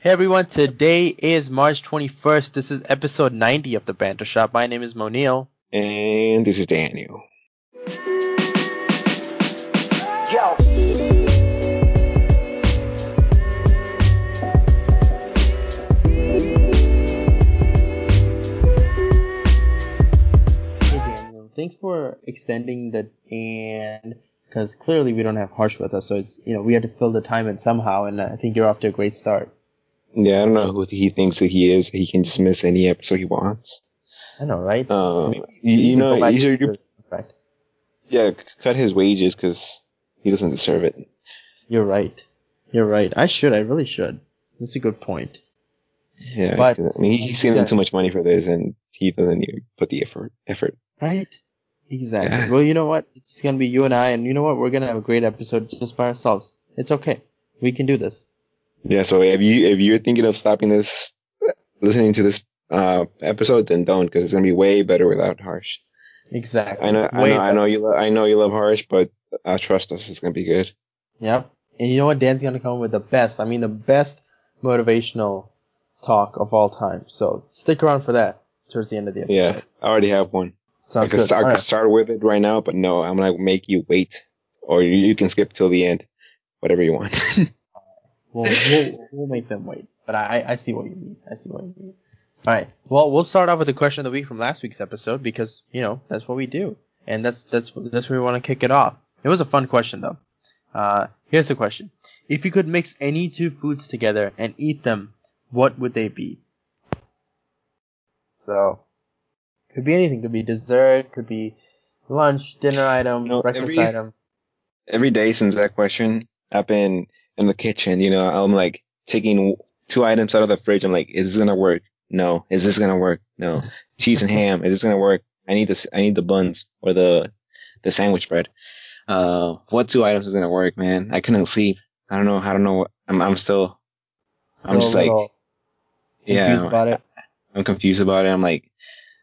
Hey everyone, today is March 21st. This is episode 90 of the Banter Shop. My name is Moniel. And this is Daniel. Yo. Hey Daniel, thanks for extending the and because clearly we don't have Harsh with us, so it's you know we had to fill the time in somehow, and I think you're off to a great start. Yeah, I don't know who he thinks that he is. He can just miss any episode he wants. I know, right? Um, you, we you know, back you to right. yeah, cut his wages because he doesn't deserve it. You're right. You're right. I should. I really should. That's a good point. Yeah, But- I mean, he's getting Yeah. too much money for this, and he doesn't even put the effort. Effort. Right? Exactly. Yeah. Well, you know what? It's gonna be you and I, and you know what? We're gonna have a great episode just by ourselves. It's okay. We can do this. Yeah. So if you if you're thinking of stopping this, listening to this uh episode, then don't because it's gonna be way better without Harsh. Exactly. I know, I know, I know you, lo- I know you love Harsh, but uh, trust us, it's gonna be good. Yep. And you know what? Dan's gonna come with the best. I mean, the best motivational talk of all time. So stick around for that towards the end of the episode. Yeah, I already have one. I Sounds could, good. start, I could right. start with it right now, but no, I'm gonna make you wait, or you, you can skip till the end, whatever you want. We'll, we'll, we'll make them wait. But I, I see what you mean. I see what you mean. All right. Well, we'll start off with the question of the week from last week's episode because you know that's what we do, and that's that's that's where we want to kick it off. It was a fun question though. Uh, here's the question: If you could mix any two foods together and eat them, what would they be? So, could be anything. Could be dessert. Could be lunch, dinner item, No, breakfast every- item. Every day since that question, I've been in the kitchen. You know, I'm like taking two items out of the fridge. I'm like, is this gonna work? No. Is this gonna work? No. Cheese and ham. Is this gonna work? I need this. I need the buns or the the sandwich bread. Uh, what two items is gonna work, man? I couldn't sleep. I don't know. I don't know. I'm I'm still I'm Still just like, little yeah. confused about it. I'm confused about it. I'm like,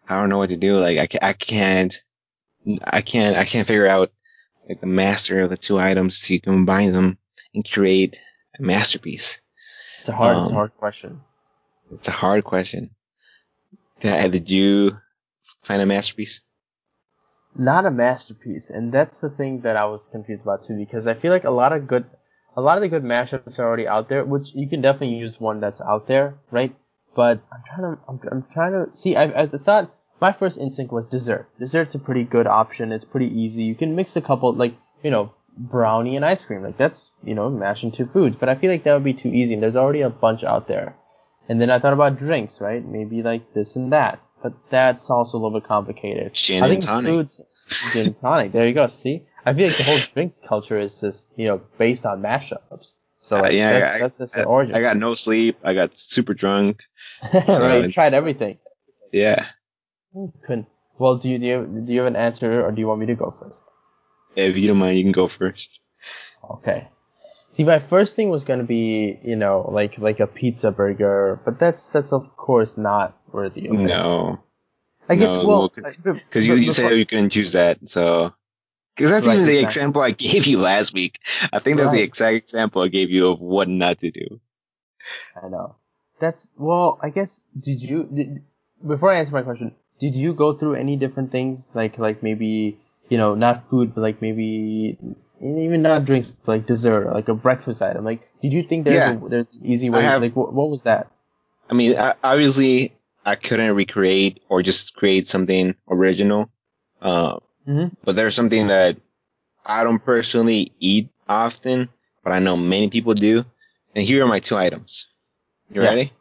I don't know what to do. Like, I, I can't, I can't, I can't figure out like the master of the two items to combine them and create a masterpiece. It's a hard, it's a Um, hard question. It's a hard question. Did, did you find a masterpiece? Not a masterpiece, and that's the thing that I was confused about too, because I feel like a lot of good, a lot of the good mashups are already out there, which you can definitely use one that's out there, right? But I'm trying to, I'm, I'm trying to see. I, I thought my first instinct was dessert. Dessert's a pretty good option. It's pretty easy. You can mix a couple, like you know, brownie and ice cream. Like that's you know, mashing two foods. But I feel like that would be too easy, and there's already a bunch out there. And then I thought about drinks, right? Maybe like this and that. But that's also a little bit complicated. Gin I and think tonic. foods, gin and tonic. There you go. See, I feel like the whole drinks culture is just you know based on mashups. So Uh, like, yeah, that's, I- that's just I, the origin. I got no sleep. I got super drunk. right, it's- tried everything. Yeah. Couldn't. Well, do you do you, do you have an answer, or do you want me to go first? If you don't mind, you can go first. Okay. See, my first thing was gonna be, you know, like like a pizza burger, but that's that's of course not worthy of it. No. I guess no, well, Because you, you said you couldn't choose that, so. Because that's Right, even the exactly. example I gave you last week. I think that's the exact example I gave you of what not to do. I know. That's well. I guess did you did, before I answer my question? Did you go through any different things like like maybe you know not food but like maybe even not drinks like dessert or like a breakfast item? Like did you think there's Yeah. a, there's an easy way? have- like what, what was that? I mean, I, obviously, I couldn't recreate or just create something original. Uh, hmm but there's something that I don't personally eat often, but I know many people do. And here are my two items. You Yeah. ready?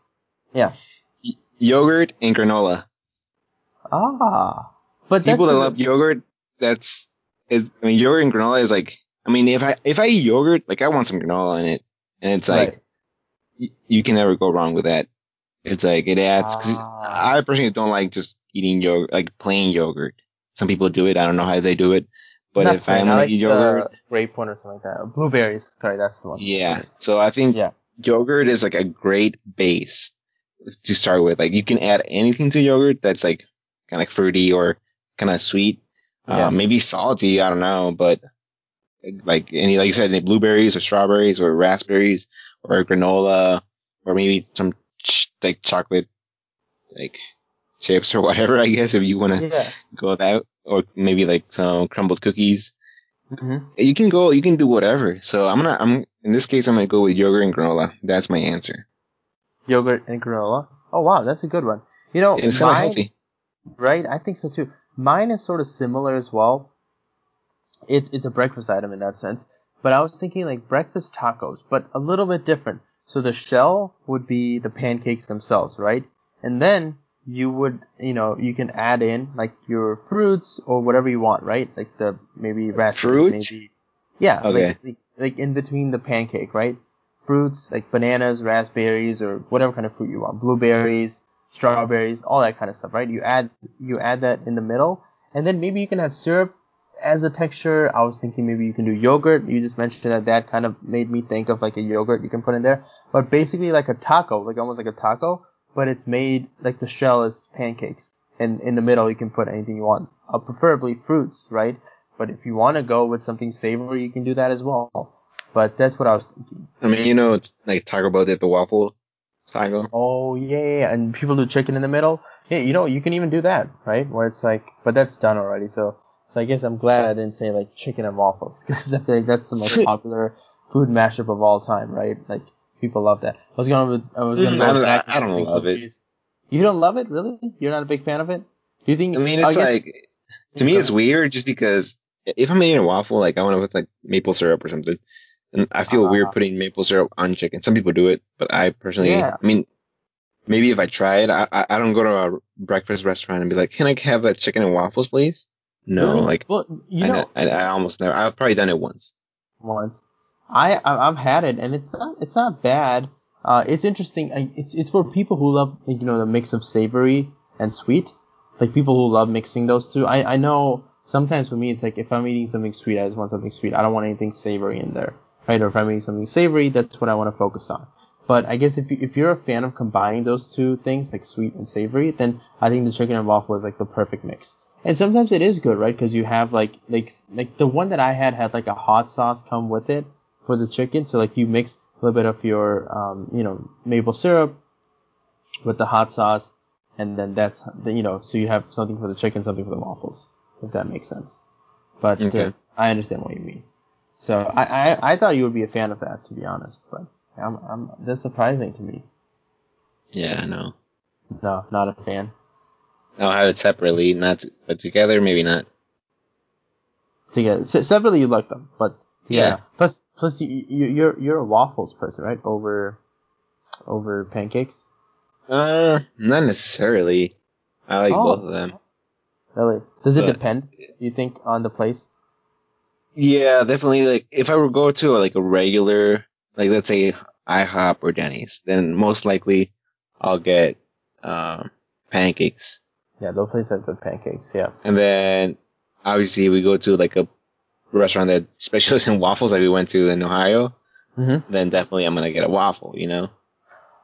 Yeah. Y- yogurt and granola. Ah, but People that love yogurt, that's is. I mean, yogurt and granola is like. I mean, if I if I eat yogurt, like I want some granola in it, and it's like Right. y- you can never go wrong with that. It's like it adds. Cause Ah. I personally don't like just eating yogurt, like plain yogurt. Some people do it. I don't know how they do it, but Not if plain, I'm I gonna like eat yogurt, grape one or something like that. Blueberries, sorry, that's the one. yeah. So I think Yeah. yogurt is like a great base to start with. Like you can add anything to yogurt that's like kind of fruity or kind of sweet, Yeah. uh, maybe salty. I don't know, but like any like you said, any blueberries or strawberries or raspberries or granola or maybe some ch- like chocolate, like chips or whatever. I guess if you want to Yeah. go that, or maybe like some crumbled cookies. hmm You can go, you can do whatever. So I'm gonna, I'm in this case, I'm gonna go with yogurt and granola. That's my answer. Yogurt and granola. Oh wow, that's a good one. You know, And it's kind of healthy. Right? I think so too. Mine is sort of similar as well. It's it's a breakfast item in that sense. But I was thinking like breakfast tacos, but a little bit different. So the shell would be the pancakes themselves, right? And then you would, you know, you can add in like your fruits or whatever you want, right? Like the maybe raspberries, maybe yeah, Okay. like, like like in between the pancake, right? Fruits like bananas, raspberries, or whatever kind of fruit you want, blueberries, strawberries, all that kind of stuff, right? You add you add that in the middle, and then maybe you can have syrup as a texture. I was thinking maybe you can do yogurt. You just mentioned that that kind of made me think of like a yogurt you can put in there, but basically like a taco, like almost like a taco, but it's made like the shell is pancakes, and in the middle you can put anything you want, uh, preferably fruits, right? But if you want to go with something savory, you can do that as well. But that's what I was thinking. I mean, you know, it's like Taco Bell did the waffle Oh yeah, yeah, and people do chicken in the middle. Yeah, you know, you can even do that, right? Where it's like, but that's done already. So, so I guess I'm glad I didn't say like chicken and waffles because I like that's the most popular food mashup of all time, right? Like people love that. I was gonna, I was gonna Mm, I don't- I- I don't love it. cheese. You don't love it, really? You're not a big fan of it? Do you think? I mean, I it's guess- like to me, it's weird just because if I'm eating a waffle, like I want to put like maple syrup or something, and I feel Ah. weird putting maple syrup on chicken. Some people do it, but I personally, Yeah. I mean, maybe if I try it, I I don't go to a breakfast restaurant and be like, can I have a chicken and waffles, please? No, Really? like well, you I, know, I, I almost never. I've probably done it once. once. I I- I've had it and it's not it's not bad. Uh, it's interesting. It's it's for people who love you know the mix of savory and sweet, like people who love mixing those two. I I know sometimes for me it's like if I'm eating something sweet, I just want something sweet. I don't want anything savory in there, right? Or if I'm eating something savory, that's what I want to focus on. But I guess if you, if you're a fan of combining those two things, like sweet and savory, then I think the chicken and waffle is like the perfect mix. And sometimes it is good, right? Because you have like like like the one that I had had like a hot sauce come with it for the chicken. So like you mix a little bit of your um you know maple syrup with the hot sauce, and then that's the, you know so you have something for the chicken, something for the waffles, if that makes sense. But uh, I understand what you mean. So I, I I thought you would be a fan of that, to be honest. But I'm I'm that's surprising to me. Yeah, I know. No, not a fan. I'll have it separately, not but together, maybe not. Together, Se- separately you like them, but together. Yeah. Plus, plus you, you you're you're a waffles person, right? Over over pancakes. Uh, not necessarily. I like Oh. both of them. Really? Does it But- depend? You think on the place? Yeah, definitely. Like if I were to go to like a regular, like let's say IHOP or Denny's, then most likely I'll get um, pancakes, Yeah, those places have good pancakes. Yeah. and then obviously we go to like a restaurant that specializes in waffles, like we went to in Ohio. Mm-hmm. Then definitely I'm gonna get a waffle. You know,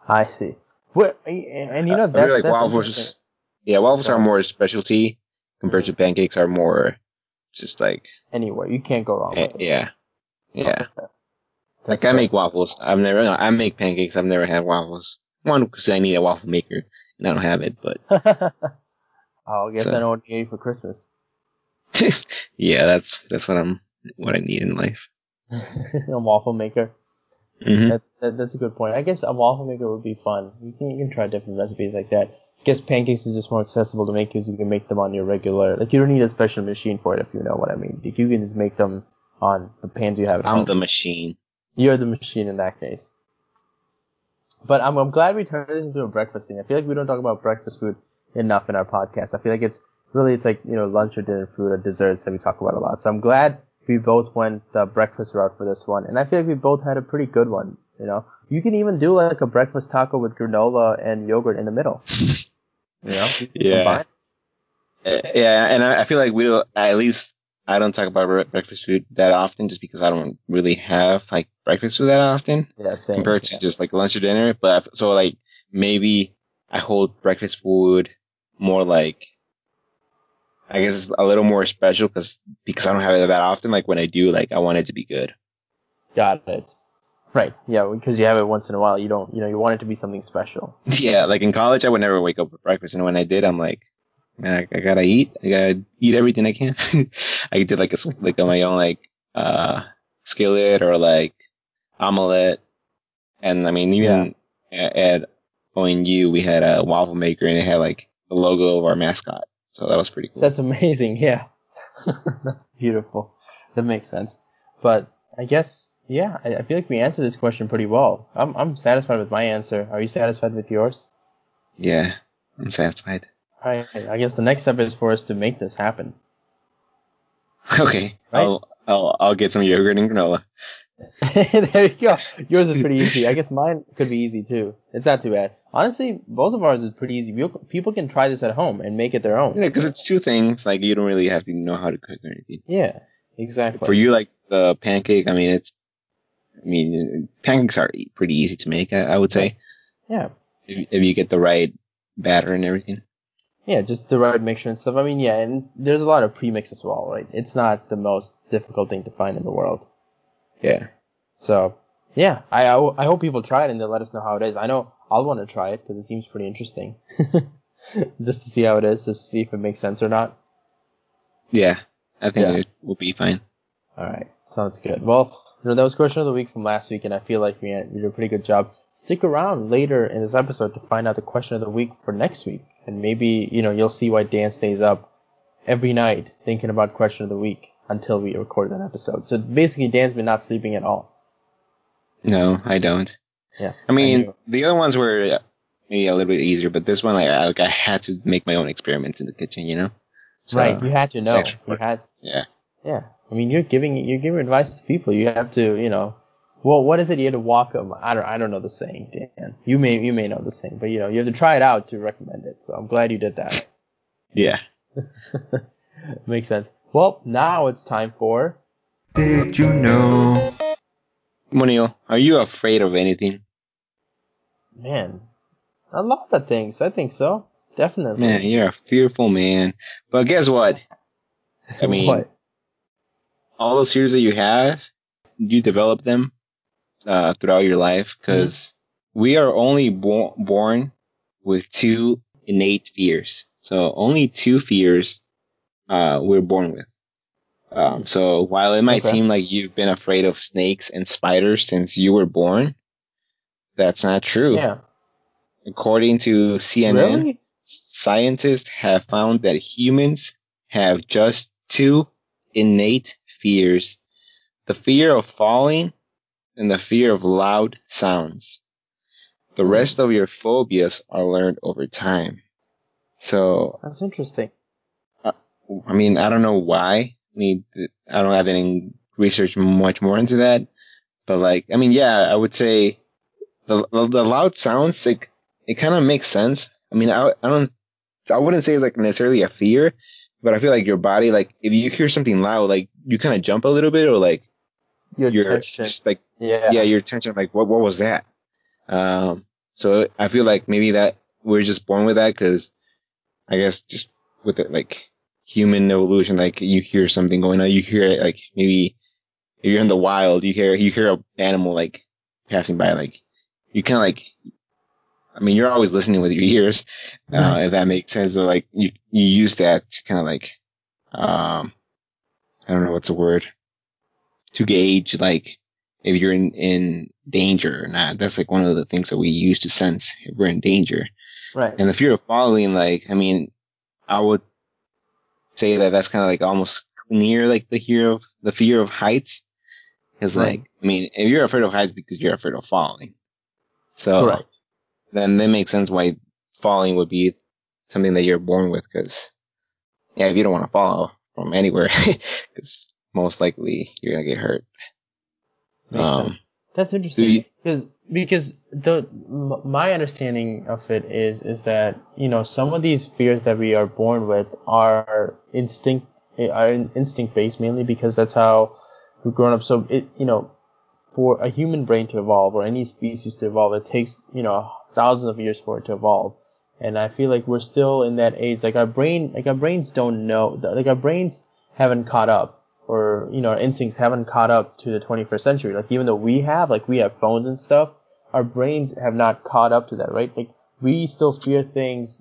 I see. Well, and you know that's, really like that's waffles. yeah, waffles are more specialty compared to pancakes are more just like Anyway, you can't go wrong eh, with it. yeah, yeah. Like I make waffles. I've never. no, I make pancakes. I've never had waffles. One because I need a waffle maker and I don't have it. But oh, I guess So- I know what you ate for Christmas. yeah, that's that's what I'm what I need in life. a waffle maker. hmm That, that that's a good point. I guess a waffle maker would be fun. You can you can try different recipes like that. I guess pancakes are just more accessible to make because you can make them on your regular. Like you don't need a special machine for it if you know what I mean. Like, you can just make them on the pans you have at I'm home. the machine. You're the machine in that case. But I'm, I'm glad we turned this into a breakfast thing. I feel like we don't talk about breakfast food enough in our podcast. I feel like it's really, it's like, you know, lunch or dinner food or desserts that we talk about a lot. So I'm glad we both went the breakfast route for this one. And I feel like we both had a pretty good one, you know. You can even do like a breakfast taco with granola and yogurt in the middle. You know? You Yeah. combine. Yeah, and I, I feel like we don't. At least I don't talk about bre- breakfast food that often, just because I don't really have like breakfast food that often Yeah, same. compared to just like lunch or dinner. But so like maybe I hold breakfast food more like. I guess it's a little more special because because I don't have it that often. Like when I do, like I want it to be good. Got it. Right. Yeah, because you have it once in a while. You don't, you know, you want it to be something special. Yeah, like in college, I would never wake up for breakfast, and when I did, I'm like, I, I gotta eat. I gotta eat everything I can. I did like a like on my own like uh skillet or like omelette, and I mean even at, at ONU we had a waffle maker and it had like the logo of our mascot, so that was pretty cool. That's amazing. Yeah, that's beautiful. That makes sense. But I guess yeah, I, I feel like we answered this question pretty well. I'm I'm satisfied with my answer. Are you satisfied with yours? yeah, I'm satisfied. All right. I guess the next step is for us to make this happen. Okay, Right? I'll I'll I'll get some yogurt and granola. there you go. Yours is pretty easy. I guess mine could be easy too. It's not too bad. Honestly, both of ours is pretty easy. People- People can try this at home and make it their own. Yeah, because it's two things. Like you don't really have to know how to cook or anything. Yeah, exactly. For you, like the pancake, I mean, it's, I mean, pancakes are pretty easy to make. I, I would say Yeah, if, if you get the right batter and everything. yeah, just the right mixture and stuff. I mean, yeah, and there's a lot of premix as well, right? It's not the most difficult thing to find in the world. Yeah. So, yeah, I I, I hope people try it and they'll let us know how it is. I know I'll want to try it because it seems pretty interesting. just to see how it is, just to see if it makes sense or not. Yeah. I think Yeah. it will be fine. All right, sounds good. Well, you know that was question of the week from last week, and I feel like we, we did a pretty good job. Stick around later in this episode to find out the question of the week for next week, and maybe you know you'll see why Dan stays up every night thinking about question of the week until we record that episode. So basically, Dan's been not sleeping at all. No, I don't. Yeah, I mean, knew. the other ones were uh, maybe a little bit easier, but this one, like, I, like, I had to make my own experiments in the kitchen, you know? So, right? You had to know. You had, Yeah. yeah. I mean, you're giving you're giving advice to people. You have to, you know. Well, what is it? You have to walk them. I don't. I don't know the saying, Dan. You may. You may know the saying, but you know, you have to try it out to recommend it. So I'm glad you did that. Yeah. Makes sense. Well, now it's time for. Did you know? Monio, are you afraid of anything? Man, a lot of things. I think so. Definitely. Man, you're a fearful man. But guess what? I mean, what? All those fears that you have, you develop them uh, throughout your life because we are only bo- born with two innate fears. So only two fears uh, we're born with. Um, so while it might Okay. seem like you've been afraid of snakes and spiders since you were born, that's not true. Yeah. According to CNN, Really? scientists have found that humans have just two innate fears the fear of falling and the fear of loud sounds. The rest of your phobias are learned over time. So, That's interesting. Uh, I mean, I don't know why. I mean, I don't have any research much more into that. But like, I mean, yeah, I would say the the, the loud sounds like it kind of makes sense. I mean, I I don't I wouldn't say it's like necessarily a fear, but I feel like your body like if you hear something loud, like you kind of jump a little bit or like Your you're tension. just like Yeah. yeah, your tension like what what was that? Um, so I feel like maybe that we're just born with that because I guess just with it like human evolution, like you hear something going on, you hear it like maybe if you're in the wild, you hear you hear a animal like passing by, like you kind of like. I mean, you're always listening with your ears, uh, Right. if that makes sense. So like you you use that to kind of like, um, I don't know what's the word, to gauge like if you're in, in danger or not. That's like one of the things that we use to sense if we're in danger. Right. And the fear of falling, like, I mean, I would say that that's kind of like almost near like the fear of the fear of heights. Cause Right. like, I mean, if you're afraid of heights because you're afraid of falling. So Correct. Then that makes sense why falling would be something that you're born with. Cause yeah, if you don't want to fall from anywhere, cause most likely you're going to get hurt. Um. That's interesting because because the my understanding of it is is that you know some of these fears that we are born with are instinct are instinct based mainly because that's how we've grown up. So it you know for a human brain to evolve or any species to evolve, it takes you know thousands of years for it to evolve. And I feel like we're still in that age. Like our brain, like our brains don't know. Like our brains haven't caught up or you know our instincts haven't caught up to the 21st century. Like even though we have like we have phones and stuff, our brains have not caught up to that, right? Like we still fear things,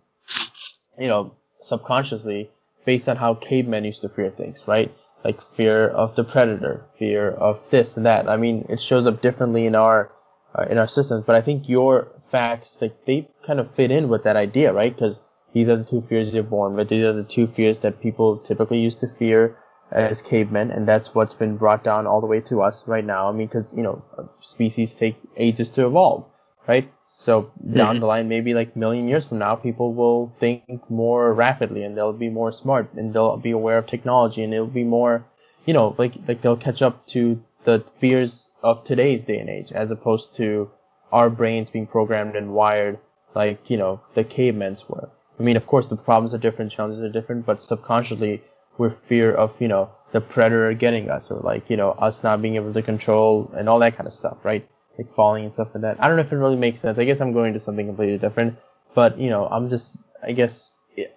you know, subconsciously based on how cavemen used to fear things, right? Like fear of the predator, fear of this and that. I mean, it shows up differently in our uh, in our systems, but I think your facts like they kind of fit in with that idea, right? Because these are the two fears you're born with. These are the two fears that people typically used to fear as cavemen, and that's what's been brought down all the way to us right now. I mean, because you know, species take ages to evolve, right? So down the line, maybe like million years from now, people will think more rapidly and they'll be more smart and they'll be aware of technology and it'll be more, you know, like like they'll catch up to the fears of today's day and age, as opposed to our brains being programmed and wired like you know the cavemen's were. I mean, of course, the problems are different, challenges are different, but subconsciously we're fear of, you know, the predator getting us or like, you know, us not being able to control and all that kind of stuff, right? Like falling and stuff like that. I don't know if it really makes sense. I guess I'm going to something completely different, but you know, I'm just, I guess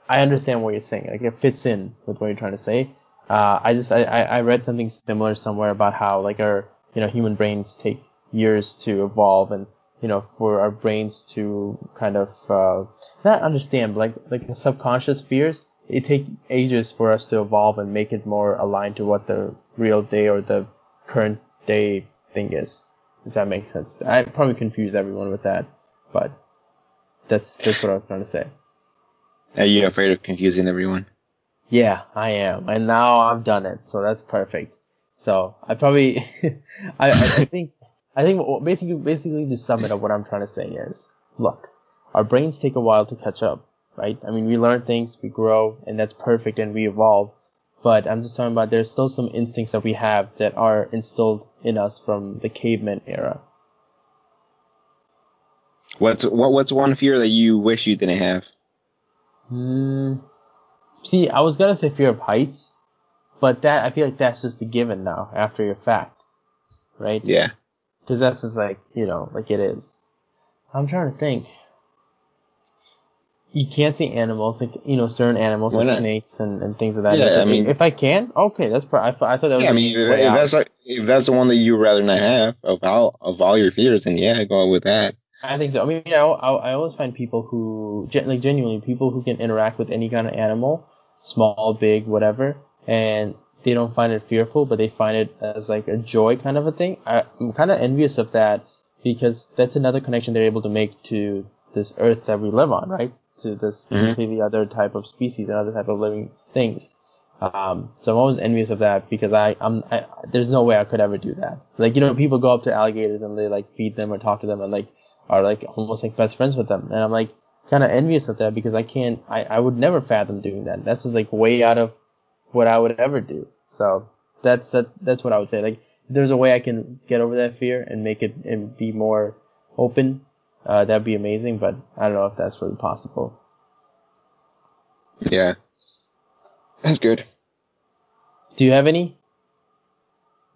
I understand what you're saying. Like it fits in with what you're trying to say. Uh, I just, I, I read something similar somewhere about how like our, you know, human brains take years to evolve and you know, for our brains to kind of uh, not understand, but like like the subconscious fears, it take ages for us to evolve and make it more aligned to what the real day or the current day thing is. Does that make sense? I probably confused everyone with that, but that's that's what I was trying to say. Are you afraid of confusing everyone? Yeah, I am, and now I've done it, so that's perfect. So I probably, I, I think I think basically, basically to sum it up, what I'm trying to say is, look, our brains take a while to catch up, right? I mean, we learn things, we grow, and that's perfect, and we evolve. But I'm just talking about there's still some instincts that we have that are instilled in us from the caveman era. What's what? What's one fear that you wish you didn't have? Hmm. See, I was gonna say fear of heights, but that I feel like that's just a given now after your fact, right? Yeah. Because that's just like, you know, like it is. I'm trying to think. You can't see animals, like, you know, certain animals, like snakes and, and things of that. Yeah, I mean. If I can, okay, that's pro- I, I thought that was. Yeah, I mean, if, if that's like, if that's the one that you'd rather not have of all, of all your fears, then yeah, go with that. I think so. I mean, you know, I, I always find people who, like, genuinely, people who can interact with any kind of animal, small, big, whatever, and they don't find it fearful, but they find it as like a joy kind of a thing. I, am kind of envious of that because that's another connection they're able to make to this earth that we live on, right? To this mm-hmm. completely other type of species and other type of living things. Um, so I'm always envious of that because I, I'm, I, there's no way I could ever do that. Like, you know, people go up to alligators and they like feed them or talk to them and like are like almost like best friends with them. And I'm like kind of envious of that because I can't, I, I would never fathom doing that. That's just like way out of what I would ever do. So that's that that's what I would say. Like if there's a way I can get over that fear and make it and be more open, uh, that'd be amazing. But I don't know if that's really possible. Yeah, that's good. Do you have any?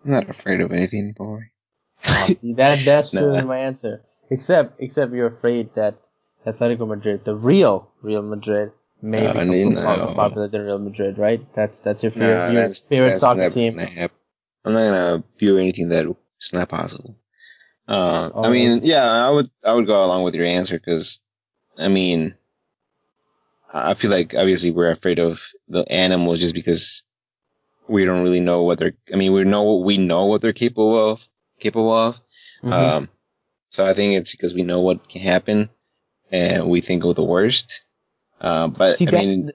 I'm not afraid of anything, boy. oh, that that's nah. really my answer. Except except you're afraid that Atletico Madrid, the real Real Madrid, maybe become no. popular than Real Madrid, right? That's that's your, favorite, no, your that's, favorite that's soccer team. I'm not gonna view anything that is not possible. Uh, oh, I mean, yeah, I would I would go along with your answer because, I mean, I feel like obviously we're afraid of the animals just because we don't really know what they're. I mean, we know we know what they're capable of, capable of. Mm-hmm. Um, so I think it's because we know what can happen, and we think of the worst. Uh, but See, I that, mean,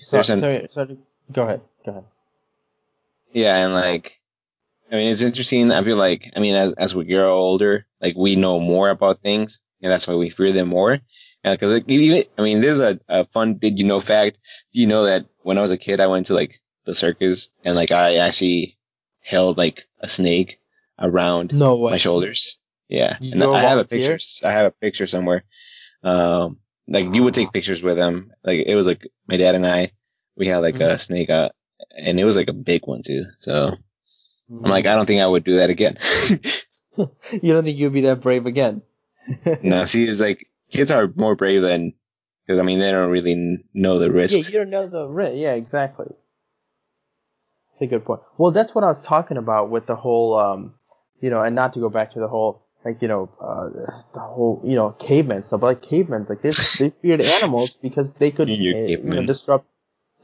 sorry, an, sorry, sorry, go ahead, go ahead. Yeah, and like, I mean, it's interesting. I feel like, I mean, as as we grow older, like we know more about things, and that's why we fear them more. And Because like, even, I mean, there's a, a fun did you know fact. Do You know that when I was a kid, I went to like the circus, and like I actually held like a snake around no my shoulders. Yeah, you and I have a picture. I have a picture somewhere. Um, like you would take pictures with him. Like it was like my dad and I, we had like mm-hmm. a snake, uh, and it was like a big one too. So mm-hmm. I'm like, I don't think I would do that again. you don't think you'd be that brave again? no, see, it's like kids are more brave than because I mean they don't really know the risk. Yeah, you don't know the risk. Yeah, exactly. It's a good point. Well, that's what I was talking about with the whole, um, you know, and not to go back to the whole, like, you know, uh, the whole, you know, cavemen stuff. But like cavemen, like they, they feared animals because they could, uh, you know, disrupt,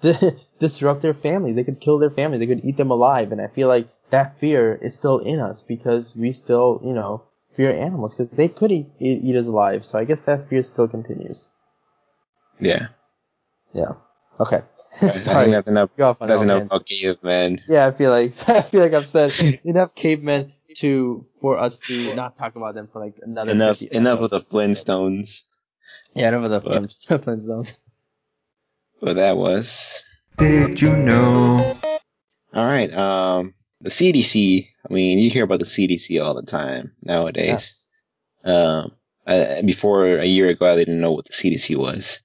disrupt their families. They could kill their family. They could eat them alive. And I feel like that fear is still in us because we still, you know, fear animals because they could eat, eat, eat us alive. So I guess that fear still continues. Yeah. Yeah. Okay. Think that's enough. That's enough about cavemen. Yeah, I feel like I feel like I've said enough cavemen to for us to not talk about them for like another. Enough. Enough of the Flintstones. Yeah, enough of the but, Flintstones. Well, that was. Did you know? All right. Um, the CDC. I mean, you hear about the CDC all the time nowadays. Yes. Um, I, before a year ago, I didn't know what the CDC was.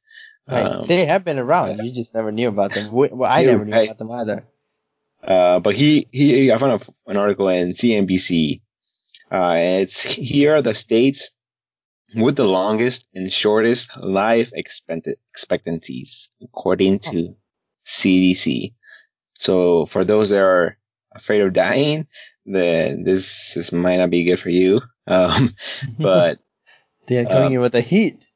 Right. Um, they have been around. You just never knew about them. Well, I never knew about them either. Uh, but he, he, I found a, an article in CNBC. Uh, it's here are the states with the longest and shortest life expectancies according to CDC. So for those that are afraid of dying, then this, this might not be good for you. Um, but they're coming um, in with the heat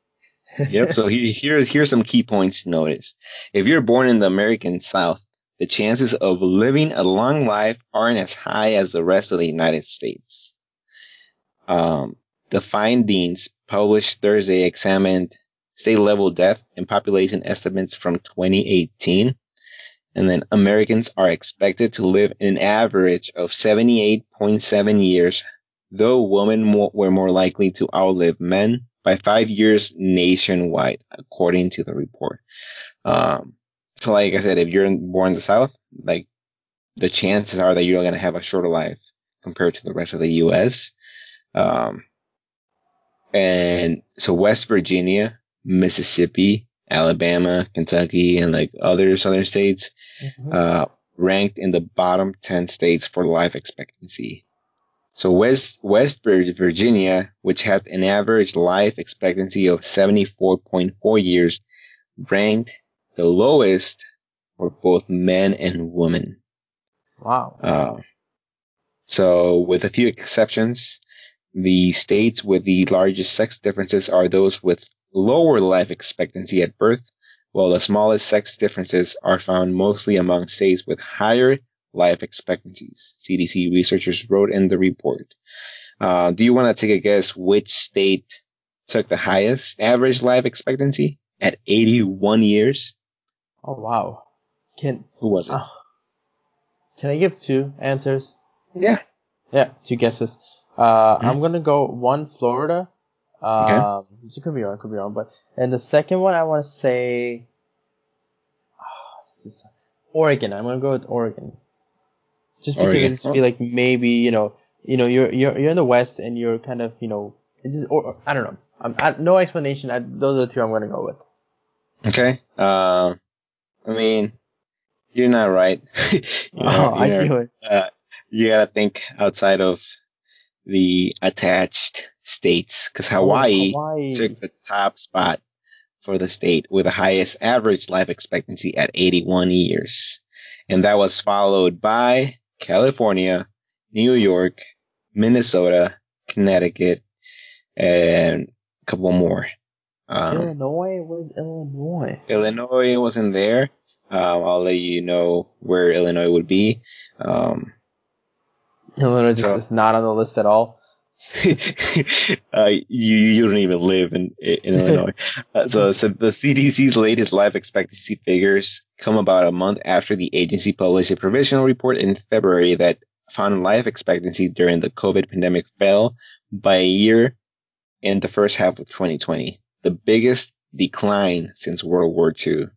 yep. So he, here's here's some key points to notice. If you're born in the American South, the chances of living a long life aren't as high as the rest of the United States. Um, the findings published Thursday examined state level death and population estimates from 2018. And then Americans are expected to live an average of 78.7 years, though women were more likely to outlive men by five years nationwide, according to the report. Um, so like I said, if you're born in the South, like the chances are that you're going to have a shorter life compared to the rest of the U.S. Um, and so West Virginia, Mississippi, Alabama, Kentucky, and like other southern states, mm-hmm. uh, ranked in the bottom 10 states for life expectancy. So West, West Virginia, which had an average life expectancy of 74.4 years, ranked the lowest for both men and women. Wow. Uh, so with a few exceptions, the states with the largest sex differences are those with lower life expectancy at birth, while the smallest sex differences are found mostly among states with higher life expectancies, CDC researchers wrote in the report. Uh, do you want to take a guess which state took the highest average life expectancy at 81 years? Oh wow! Can who was it? Uh, can I give two answers? Yeah. Yeah, two guesses. Uh, mm-hmm. I'm gonna go one Florida. Um, okay. This could be wrong, could be wrong, but and the second one I want to say, oh, Oregon. I'm gonna go with Oregon. Just because I just feel like maybe you know you know you're you're you're in the West and you're kind of you know it's just or, I don't know. I'm, I, no explanation. I, those are the two I'm gonna go with. Okay. Uh, I mean, you're not right. you know, oh, I knew it. Uh, you gotta think outside of the attached states because Hawaii, oh, Hawaii took the top spot for the state with the highest average life expectancy at 81 years. And that was followed by California, New York, Minnesota, Connecticut, and a couple more. Um, Illinois was Illinois. Illinois wasn't there. Um, I'll let you know where Illinois would be. Um, Illinois just so, is not on the list at all. uh, you you don't even live in in Illinois. Uh, so, so the CDC's latest life expectancy figures come about a month after the agency published a provisional report in February that found life expectancy during the COVID pandemic fell by a year in the first half of 2020, the biggest decline since World War II.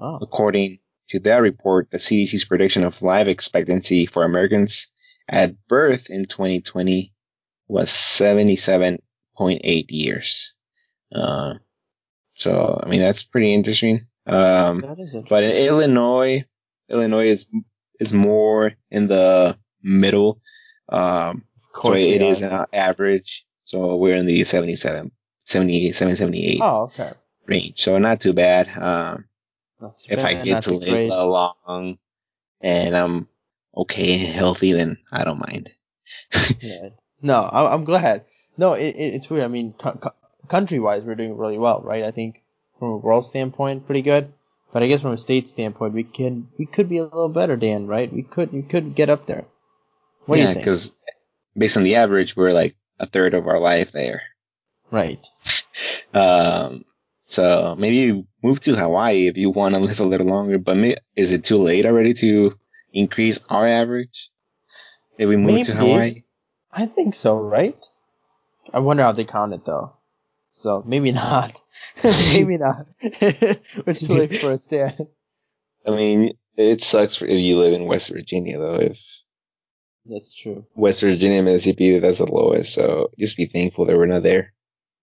Oh. According to that report, the CDC's prediction of life expectancy for Americans at birth in 2020 was 77.8 years. Uh, so, I mean, that's pretty interesting. Um, that is interesting. but in Illinois, Illinois is, is more in the middle. Um, so it is an average. So we're in the 77, 78, 78 oh, okay. range. So not too bad. Um, if I get to live long and I'm okay and healthy, then I don't mind. yeah. No, I, I'm glad. No, it, it, it's weird. I mean, co- co- country wise, we're doing really well, right? I think from a world standpoint, pretty good. But I guess from a state standpoint, we can we could be a little better, Dan. Right? We could we could get up there. What yeah, do you think? because based on the average, we're like a third of our life there. Right. Um, so maybe move to Hawaii if you want to live a little longer. But may, is it too late already to increase our average if we move to Hawaii? I think so, right? I wonder how they count it though. So maybe not. maybe not. We're too late for a stand. I mean, it sucks for if you live in West Virginia though. If That's true. West Virginia, Mississippi, that's the lowest. So just be thankful that we're not there.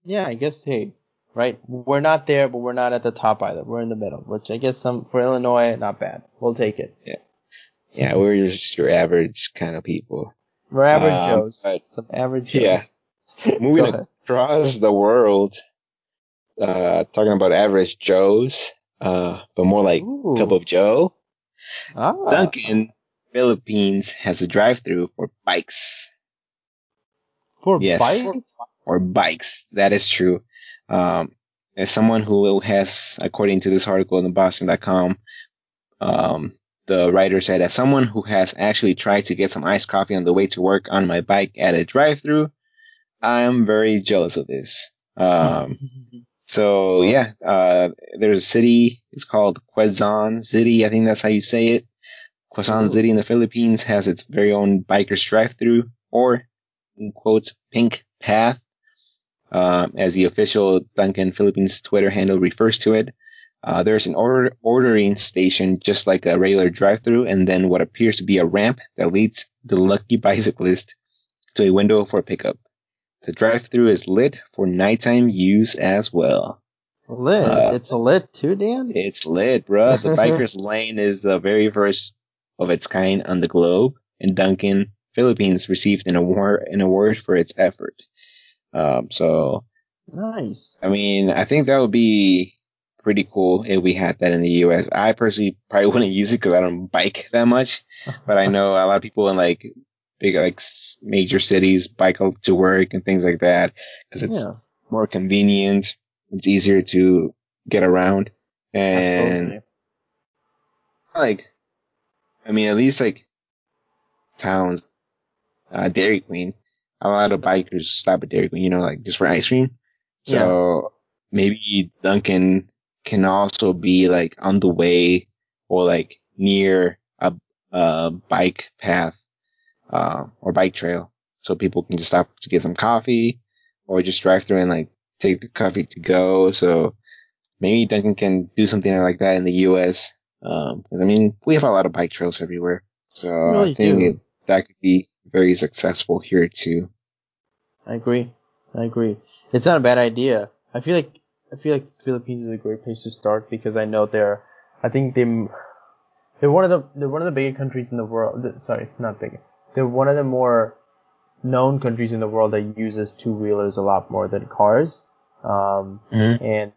Yeah, I guess hey, right? We're not there, but we're not at the top either. We're in the middle, which I guess some for Illinois, not bad. We'll take it. Yeah, yeah, we're just your average kind of people. We're average Um, Joes. but- Some average Joes. Yeah. Moving across the world, uh, talking about average Joes, uh, but more like Ooh. cup of Joe. Ah, Dunkin', Philippines has a drive-through for bikes. for Yes. bikes. Or bikes. That is true. Um, as someone who has, according to this article in the Boston.com, um, the writer said, as someone who has actually tried to get some iced coffee on the way to work on my bike at a drive-through, I'm very jealous of this. Um, so yeah, uh, there's a city. It's called Quezon City. I think that's how you say it. Quezon Ooh. City in the Philippines has its very own bikers drive-through, or in quotes, pink path, um, as the official Dunkin' Philippines Twitter handle refers to it. Uh, there's an order- ordering station just like a regular drive-through, and then what appears to be a ramp that leads the lucky bicyclist to a window for pickup. The drive-through is lit for nighttime use as well. lit. Uh, it's lit too, Dan. It's lit, bruh. The biker's lane is the very first of its kind on the globe, and Dunkin' Philippines received an award an award for its effort. Um, so nice. I mean, I think that would be pretty cool if we had that in the U.S. I personally probably wouldn't use it because I don't bike that much, but I know a lot of people in like big like major cities bike to work and things like that because it's yeah, more convenient. It's easier to get around and absolutely. like, I mean, at least like towns, uh, Dairy Queen, a lot of bikers stop at Dairy Queen, you know, like just for ice cream. So maybe Dunkin' can also be like on the way or like near a, a bike path, uh, or bike trail. So people can just stop to get some coffee or just drive through and like take the coffee to go. So maybe Dunkin' can do something like that in the U.S. Um, I mean, we have a lot of bike trails everywhere. So really I think it, that could be very successful here too. I agree. I agree. It's not a bad idea. I feel like I feel like Philippines is a great place to start because I know they're. I think they they're one of the they're one of the bigger countries in the world. Sorry, not bigger. They're one of the more known countries in the world that uses two wheelers a lot more than cars. Um, Mhm. and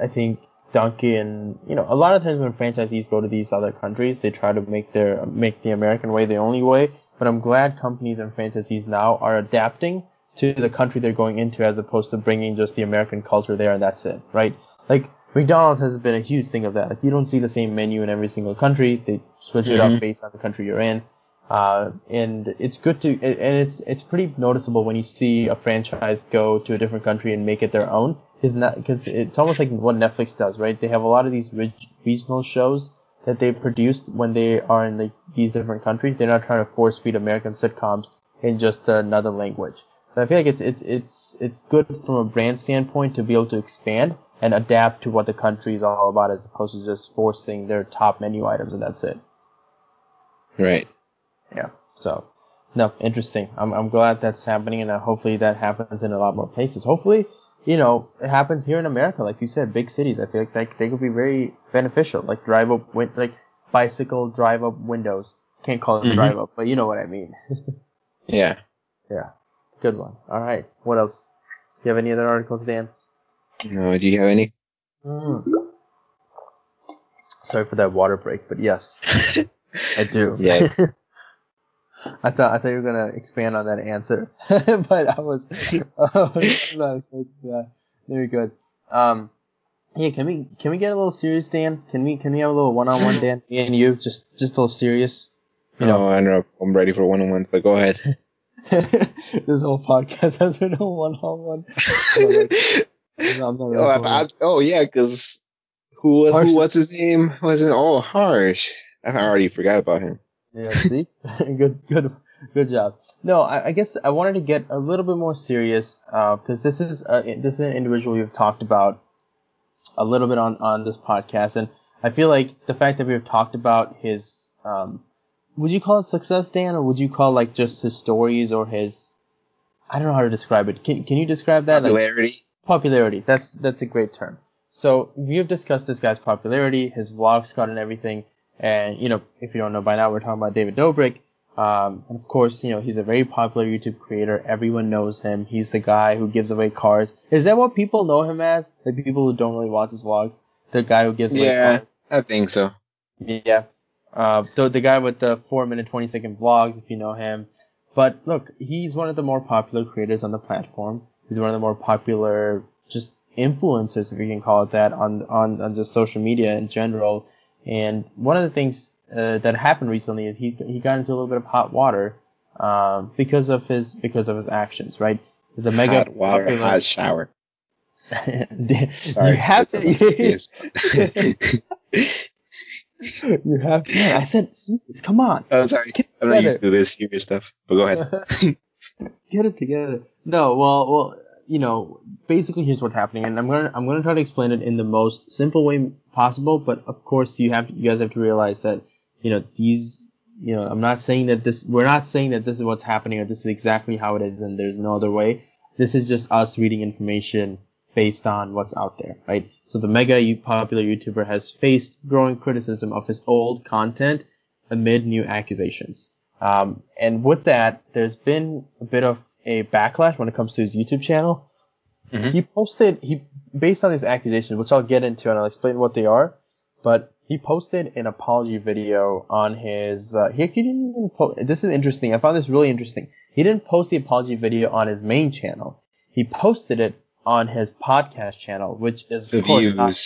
I think Dunkin', you know, a lot of times when franchisees go to these other countries, they try to make their make the American way the only way. But I'm glad companies and franchisees now are adapting to the country they're going into, as opposed to bringing just the American culture there and that's it, right? Like McDonald's has been a huge thing of that. Like you don't see the same menu in every single country. They switch it Mhm. up based on the country you're in. Uh, and it's good to, and it's, it's pretty noticeable when you see a franchise go to a different country and make it their own. Is not, cause it's almost like what Netflix does, right? They have a lot of these reg- regional shows that they produce when they are in like these different countries. They're not trying to force feed American sitcoms in just another language. So I feel like it's, it's, it's, it's good from a brand standpoint to be able to expand and adapt to what the country is all about as opposed to just forcing their top menu items and that's it. Right. Yeah. So, no, interesting. I'm, I'm glad that's happening and uh, hopefully that happens in a lot more places. Hopefully, you know, it happens here in America, like you said, big cities. I feel like that, they could be very beneficial, like drive up, win- like bicycle drive up windows. Can't call it Mhm. drive up, but you know what I mean. Yeah. yeah. Good one. All right. What else? Do you have any other articles, Dan? No, do you have any? Mm. Sorry for that water break, but yes, I do. Yeah. I thought I thought you were gonna expand on that answer, but I was, I was not expecting that. Very good. Um, hey, can we can we get a little serious, Dan? Can we can we have a little one on one, Dan? Me and you, just just a little serious. You know, I don't know. I'm ready for one on one, but go ahead. this whole podcast has been a one on one. Oh, oh yeah, because who who what's his name? Wasn't oh Harsh? I already forgot about him. Yeah, see, good good good job. No, I, I, guess I wanted to get a little bit more serious because uh, this is a, this is an individual we've talked about a little bit on on this podcast, and I feel like the fact that we've talked about his um, would you call it success, Dan, or would you call like just his stories or his I don't know how to describe it. Can can you describe that? Popularity. Like, popularity. That's that's a great term. So we have discussed this guy's popularity, his vlog got and everything. And you know, if you don't know by now, we're talking about David Dobrik. Um, and of course, you know, he's a very popular YouTube creator. Everyone knows him. He's the guy who gives away cars. Is that what people know him as? The people who don't really watch his vlogs? The guy who gives away yeah, cars? Yeah, I think so. Yeah. Uh, the, the guy with the 4 minute 20 second vlogs, if you know him. But look, he's one of the more popular creators on the platform. He's one of the more popular just influencers, if you can call it that, on, on, on just social media in general. And one of the things uh, that happened recently is he he got into a little bit of hot water uh, because of his because of his actions, right? The mega hot water, popular, hot shower. Sorry, you have to. you have to. I said, come on. Oh, sorry. I'm not used to this serious stuff, but go ahead. Get it together. No, well, well, you know, basically here's what's happening, and I'm gonna I'm gonna try to explain it in the most simple way possible. But of course, you have you guys have to realize that you know these you know I'm not saying that this we're not saying that this is what's happening or this is exactly how it is and there's no other way. This is just us reading information based on what's out there, right? So the mega popular YouTuber has faced growing criticism of his old content amid new accusations. Um, and with that, there's been a bit of a backlash when it comes to his YouTube channel. Mm-hmm. He posted he based on these accusations, which I'll get into and I'll explain what they are. But he posted an apology video on his. Uh, he didn't even post. This is interesting. I found this really interesting. He didn't post the apology video on his main channel. He posted it on his podcast channel, which is the of course views. not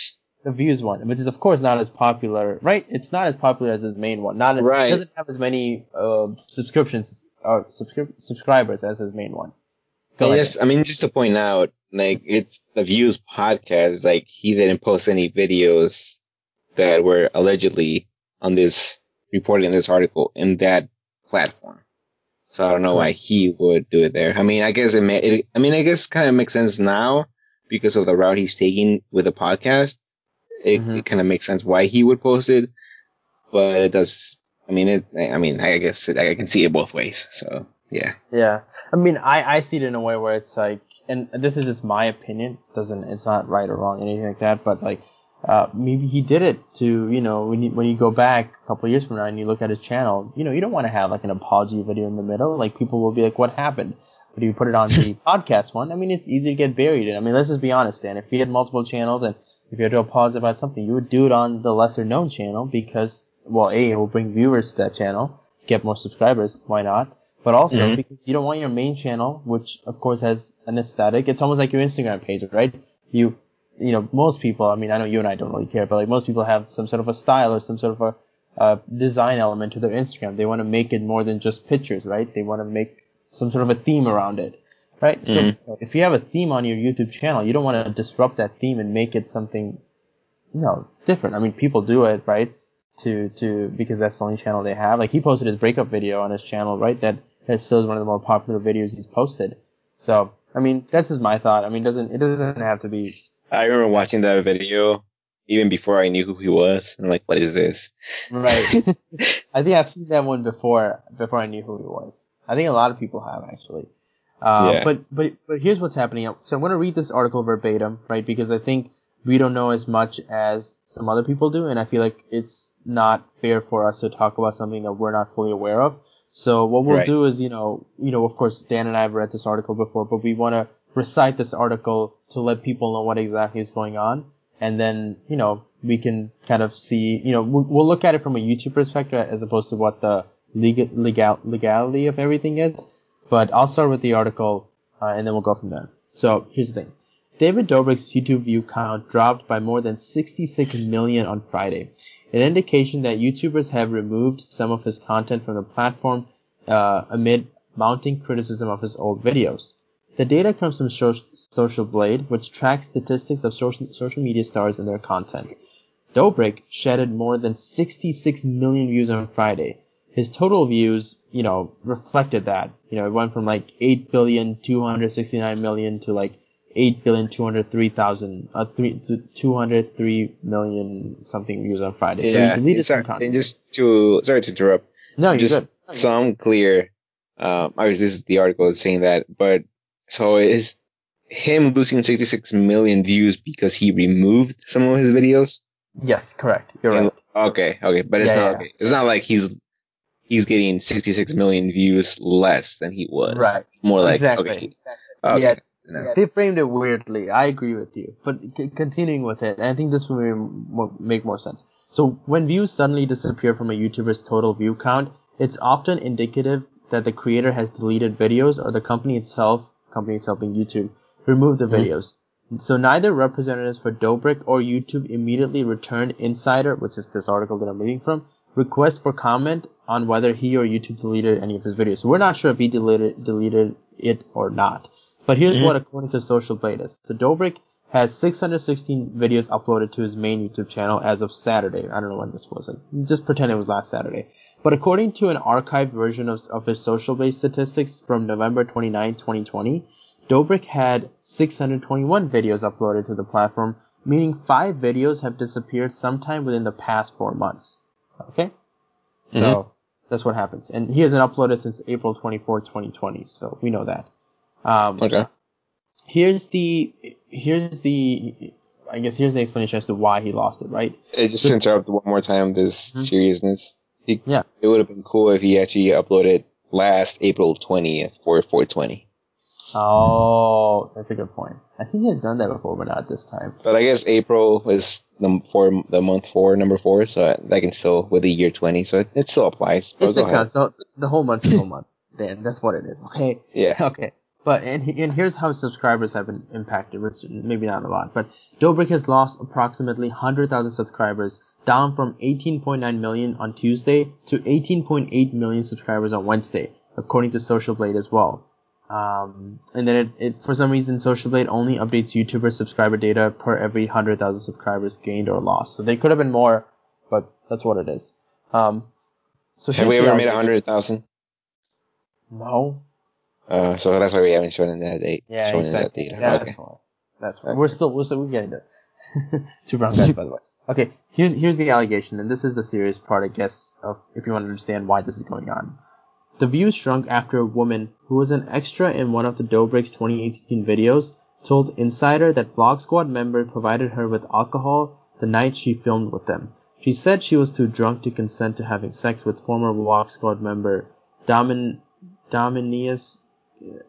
the views one, which is of course not as popular, right? It's not as popular as his main one. Not right. It doesn't have as many uh, subscriptions or subscri- subscribers as his main one. Go yes, I mean just to point out, like it's the views podcast. Like he didn't post any videos that were allegedly on this reporting this article in that platform. So I don't know why he would do it there. I mean, I guess it, may, it I mean, I guess kind of makes sense now because of the route he's taking with the podcast. It, mm-hmm. it kind of makes sense why he would post it, but it does I mean, it. I mean, I guess it, I can see it both ways. So yeah. Yeah. I mean, I I see it in a way where it's like, and this is just my opinion. Doesn't it's not right or wrong anything like that, but like. Uh, maybe he did it to, you know, when you, when you go back a couple years from now and you look at his channel, you know, you don't want to have like an apology video in the middle. Like people will be like, what happened? But if you put it on the podcast one, I mean, it's easy to get buried in. I mean, let's just be honest, Dan. If you had multiple channels and if you had to apologize about something, you would do it on the lesser known channel because well, A, it will bring viewers to that channel, get more subscribers, why not? But also mm-hmm. because you don't want your main channel, which of course has an aesthetic. It's almost like your Instagram page, right? You, you know, most people, I mean, I know you and I don't really care, but like most people have some sort of a style or some sort of a uh, design element to their Instagram. They want to make it more than just pictures, right? They want to make some sort of a theme around it, right? Mm-hmm. So if you have a theme on your YouTube channel, you don't want to disrupt that theme and make it something, you know, different. I mean, people do it, right? to to because that's the only channel they have. Like he posted his breakup video on his channel, right? That that still is one of the more popular videos he's posted. So I mean, that's just my thought. I mean, doesn't it doesn't have to be. I remember watching that video even before I knew who he was. I'm like, what is this? Right. I think I've seen that one before before I knew who he was. I think a lot of people have actually. Uh, yeah. But but but here's what's happening. So I'm going to read this article verbatim, right? Because I think we don't know as much as some other people do, and I feel like it's not fair for us to talk about something that we're not fully aware of. So what we'll right. do is, you know, you know, of course, Dan and I have read this article before, but we want to recite this article to let people know what exactly is going on, and then, you know, we can kind of see, you know, we'll, look at it from a YouTube perspective as opposed to what the legal, legal legality of everything is. But I'll start with the article, uh, and then we'll go from there. So here's the thing. David Dobrik's YouTube view count dropped by more than 66 million on Friday, an indication that YouTubers have removed some of his content from the platform uh, amid mounting criticism of his old videos. The data comes from Social Blade, which tracks statistics of social, media stars and their content. Dobrik shedded more than 66 million views on Friday. His total views, you know, reflected that. You know, it went from like 8 billion 269 million to like 8 billion 203,000, uh, 203 million something views on Friday. Yeah, so he deleted sorry, some content. And just to, sorry to interrupt. No, you're just good. No, so I'm clear. Um, obviously this is the article saying that, but so is him losing 66 million views because he removed some of his videos? Yes, correct. You're right. Okay, okay, but it's yeah, not. Yeah. Okay. It's not like he's he's getting 66 million views less than he was. Right. It's more like exactly. okay. okay. Yeah. No. They framed it weirdly. I agree with you. But c- continuing with it, I think this will make more sense. So when views suddenly disappear from a YouTuber's total view count, it's often indicative that the creator has deleted videos or the company itself, company helping YouTube, removed the mm-hmm. videos. So neither representatives for Dobrik or YouTube immediately returned Insider, which is this article that I'm reading from, request for comment on whether he or YouTube deleted any of his videos. So we're not sure if he deleted deleted it or not. But here's mm-hmm. what according to Social Blade is. So Dobrik has 616 videos uploaded to his main YouTube channel as of Saturday. I don't know when this was. Just pretend it was last Saturday. But according to an archived version of, of his Social Blade statistics from November 29, 2020, Dobrik had 621 videos uploaded to the platform, meaning five videos have disappeared sometime within the past four months. Okay? So, mm-hmm. that's what happens. And he hasn't uploaded since April 24, 2020, so we know that. Um, okay. Here's the, here's the, I guess here's the explanation as to why he lost it, right? Hey, just so, interrupt one more time this mm-hmm. seriousness. He, yeah. It would have been cool if he actually uploaded last April 20th for 420. Oh, that's a good point. I think he has done that before, but not this time. But I guess April is the for the month four, number four, so that can still with the year twenty, so it, it still applies. It's a count. So the whole month is a whole month. Dan, that's what it is. Okay. Yeah. Okay. But and and here's how subscribers have been impacted, which maybe not a lot, but Dobrik has lost approximately 100,000 subscribers, down from 18.9 million on Tuesday to 18.8 million subscribers on Wednesday, according to Social Blade as well. Um, and then it, it, for some reason, Social Blade only updates YouTuber subscriber data per every 100,000 subscribers gained or lost. So they could have been more, but that's what it is. Um, so have we ever made 100,000? No. Uh, so that's why we haven't shown that date. Yeah, exactly. That yeah, okay. that's why. That's why. Okay. We're still, we're still, we're getting there. Two brown guys, by the way. Okay, here's, here's the allegation, and this is the serious part, I guess, of if you want to understand why this is going on. The views shrunk after a woman, who was an extra in one of the Dobrik's 2018 videos, told Insider that Vlog Squad member provided her with alcohol the night she filmed with them. She said she was too drunk to consent to having sex with former Vlog Squad member Domin Dominius,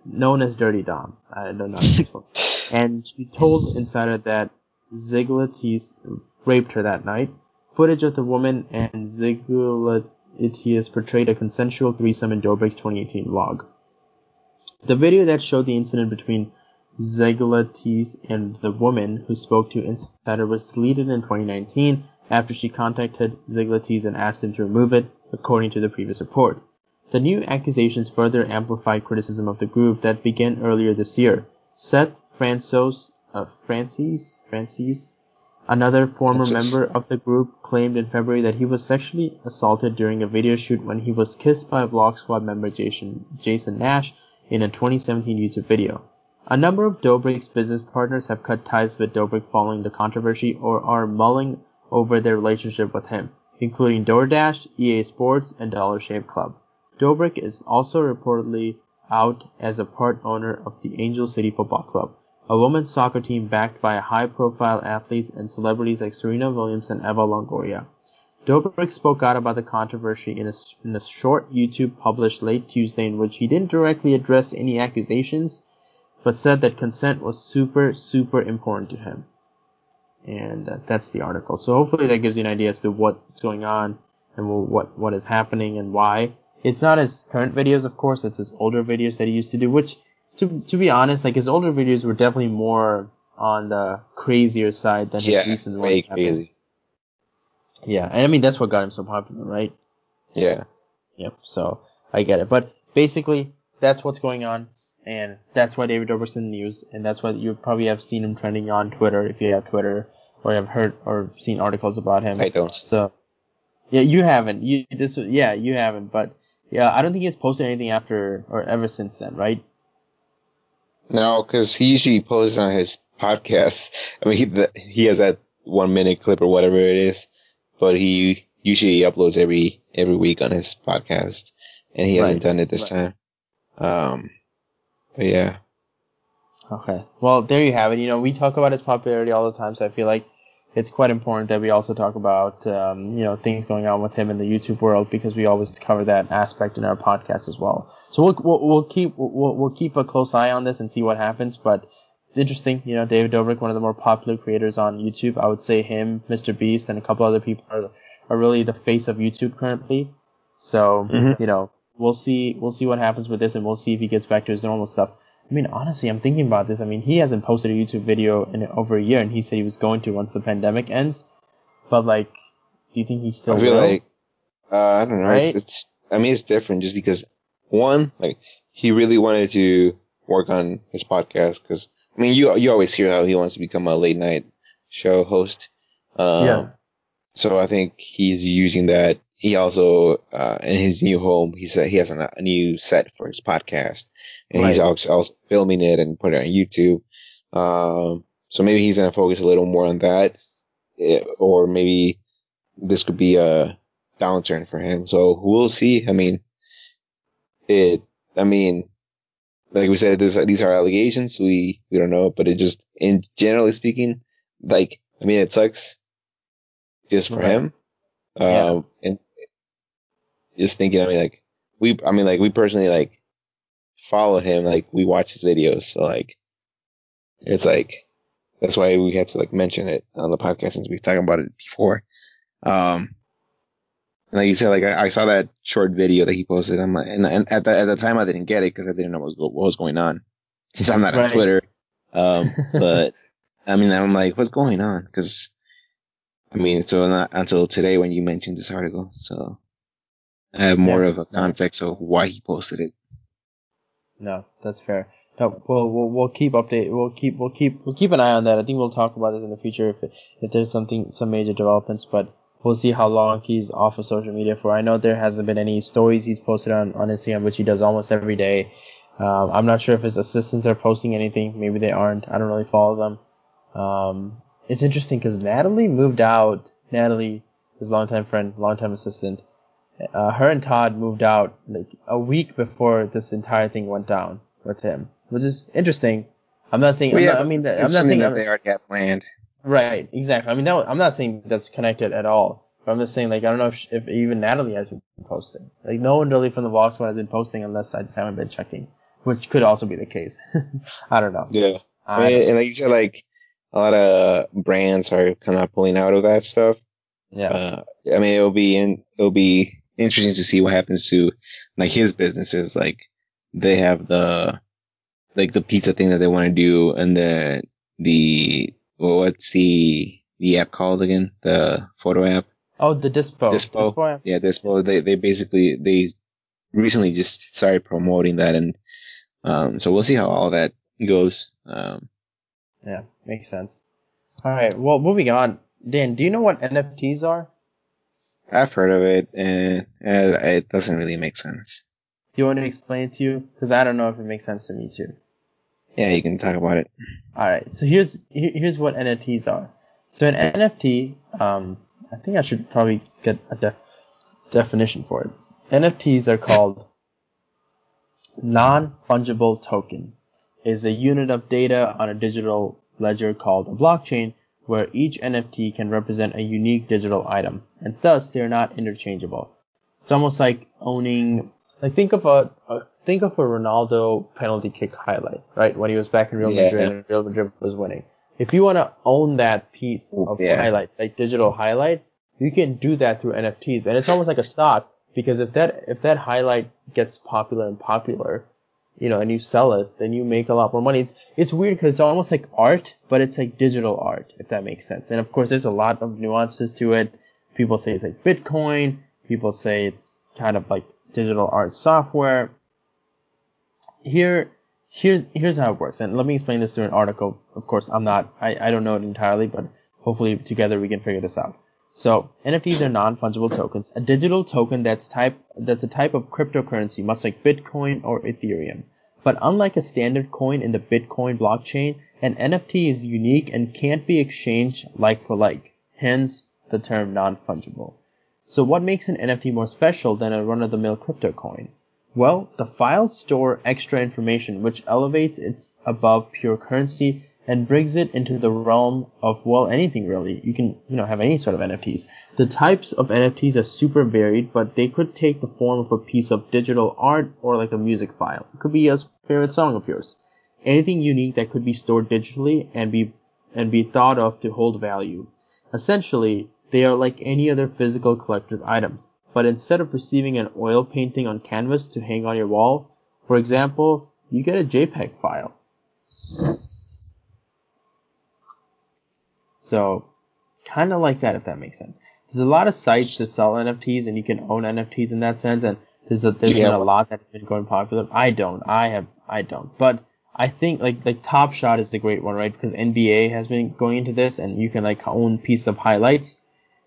known as Durte Dom. I don't know. And she told Insider that Zeglaitis raped her that night. Footage of the woman and Zeglaitis has portrayed a consensual threesome in Dobrik's 2018 vlog. The video that showed the incident between Zeglaitis and the woman who spoke to Insider was deleted in 2019 after she contacted Zeglaitis and asked him to remove it, according to the previous report. The new accusations further amplified criticism of the group that began earlier this year. Seth Francois, uh, Francis, Francis Another former member of the group claimed in February that he was sexually assaulted during a video shoot when he was kissed by Vlog Squad member Jason, Jason Nash in a 2017 YouTube video. A number of Dobrik's business partners have cut ties with Dobrik following the controversy or are mulling over their relationship with him, including DoorDash, EA Sports, and Dollar Shave Club. Dobrik is also reportedly out as a part owner of the Angel City Football Club, a women's soccer team backed by high-profile athletes and celebrities like Serena Williams and Eva Longoria. Dobrik spoke out about the controversy in a, in a short YouTube published late Tuesday in which he didn't directly address any accusations, but said that consent was super, super important to him. And uh, that's the article. So hopefully that gives you an idea as to what's going on and what, what is happening and why. it's not his current videos, of course. It's his older videos that he used to do. Which, to to be honest, like his older videos were definitely more on the crazier side than his Yeah, recent ones. been. crazy. Yeah, and I mean that's what got him so popular, right? Yeah. Yep. So I get it, but basically that's what's going on, and that's why David Dobrik's in the news, and that's why you probably have seen him trending on Twitter if you have Twitter, or have heard or seen articles about him. I don't. So yeah, you haven't. You this yeah you haven't, but yeah, I don't think he's posted anything after or ever since then, right? No, because he usually posts on his podcast. I mean, he the, he has that one minute clip or whatever it is, but he usually uploads every every week on his podcast, and he hasn't done it this time. Um, but yeah, Okay. Well, there you have it. You know, we talk about his popularity all the time, so I feel like it's quite important that we also talk about, um, you know, things going on with him in the YouTube world because we always cover that aspect in our podcast as well. So we'll we'll, we'll keep we'll, we'll keep a close eye on this and see what happens. But it's interesting, you know, David Dobrik, one of the more popular creators on YouTube. I would say him, Mr. Beast, and a couple other people are are really the face of YouTube currently. So Mhm. you know, we'll see we'll see what happens with this, and we'll see if he gets back to his normal stuff. I mean, honestly, I'm thinking about this. I mean, he hasn't posted a YouTube video in over a year, and he said he was going to once the pandemic ends. But like, do you think he's still I feel will? like uh, I don't know. Right? It's, it's I mean, it's different just because one, like he really wanted to work on his podcast because I mean, you you always hear how he wants to become a late night show host. Um, yeah, So I think he's using that. He also, uh, in his new home, he said he has a, a new set for his podcast, and he's also, also filming it and putting it on YouTube. Um, so maybe he's gonna focus a little more on that, eh, or maybe this could be a downturn for him. So we'll see. I mean, it. I mean, like we said, this, these are allegations. We we don't know, but it just, in generally speaking, like I mean, it sucks just for Right. him. Um, Yeah. and just thinking, I mean, like we, I mean, like we personally like follow him, like we watch his videos, so like it's like that's why we had to like mention it on the podcast since we've talked about it before. Um, and like you said, like I, I saw that short video that he posted, I'm like, and, and at the at the time I didn't get it because I didn't know what was, what was going on since I'm not on Twitter. Um, but I mean, I'm like, what's going on? Because I mean, so not until today when you mentioned this article, so I have more Yeah. of a context of why he posted it. no, that's fair. No, we'll, we'll we'll keep update. We'll keep we'll keep we'll keep an eye on that. I think we'll talk about this in the future if if there's something some major developments. But we'll see how long he's off of social media for. I know there hasn't been any stories he's posted on on Instagram, which he does almost every day. Um, I'm not sure if his assistants are posting anything. Maybe they aren't. I don't really follow them. Um, it's interesting because Natalie moved out. Natalie, his longtime friend, longtime assistant. Uh, her and Todd moved out like a week before this entire thing went down with him, which is interesting. I'm not saying. I'm not, I mean, I'm not saying. that they already have planned. Right, exactly. I mean, that, I'm not saying that's connected at all. But I'm just saying, like, I don't know if, if even Natalie has been posting. Like, no one really from the Vlog Squad has been posting unless I just haven't been checking, which could also be the case. I don't know. Yeah, I and, and like you said, like a lot of brands are kind of pulling out of that stuff. yeah, Uh, I mean, it'll be in, it'll be interesting to see what happens to like his businesses. Like they have the like the pizza thing that they want to do, and the the well, what's the the app called again? The photo app. oh, the Dispo. Dispo. Dispo app. Yeah, well, they they basically they recently just started promoting that, and um, so we'll see how all that goes. Um, Yeah, makes sense. All right. Well, moving on. Dan, do you know what NFTs are? I've heard of it, and, it doesn't really make sense. Do you want to explain it to you? Because I don't know if it makes sense to me too. Yeah, you can talk about it. All right. So here's here's what NFTs are. So an NFT, um, I think I should probably get a de- definition for it. NFTs are called non-fungible token. Is a unit of data on a digital ledger called a blockchain, where each NFT can represent a unique digital item, and thus they're not interchangeable. It's almost like owning. Like think of a, a think of a Ronaldo penalty kick highlight, right? When he was back in Real Yeah. Madrid and Real Madrid was winning. If you want to own that piece of Yeah. highlight, like digital highlight, you can do that through NFTs, and it's almost like a stock because if that if that highlight gets popular and popular, you know, and you sell it, then you make a lot more money. It's it's weird because it's almost like art, but it's like digital art, if that makes sense. And of course, there's a lot of nuances to it. People say it's like Bitcoin. People say it's kind of like digital art software. Here, here's here's how it works, and let me explain this through an article. Of course, I'm not, I, I don't know it entirely, but hopefully together we can figure this out. So NFTs are non-fungible tokens, a digital token that's type that's a type of cryptocurrency, much like Bitcoin or Ethereum. But unlike a standard coin in the Bitcoin blockchain, an NFT is unique and can't be exchanged like for like. Hence the term non-fungible. So what makes an NFT more special than a run-of-the-mill crypto coin? Well, the files store extra information which elevates it above pure currency and brings it into the realm of, well, anything really. You can, you know, have any sort of NFTs. The types of NFTs are super varied, but they could take the form of a piece of digital art or like a music file. It could be a favorite song of yours. Anything unique that could be stored digitally and be, and be thought of to hold value. Essentially, they are like any other physical collector's items, but instead of receiving an oil painting on canvas to hang on your wall, for example, you get a JPEG file. So, kind of like that, if that makes sense. There's a lot of sites to sell NFTs, and you can own NFTs in that sense. And there's a, there's yeah. been a lot that's been going popular. I don't. I have. I don't. But I think like like Top Shot is the great one, right? Because NBA has been going into this, and you can like own piece of highlights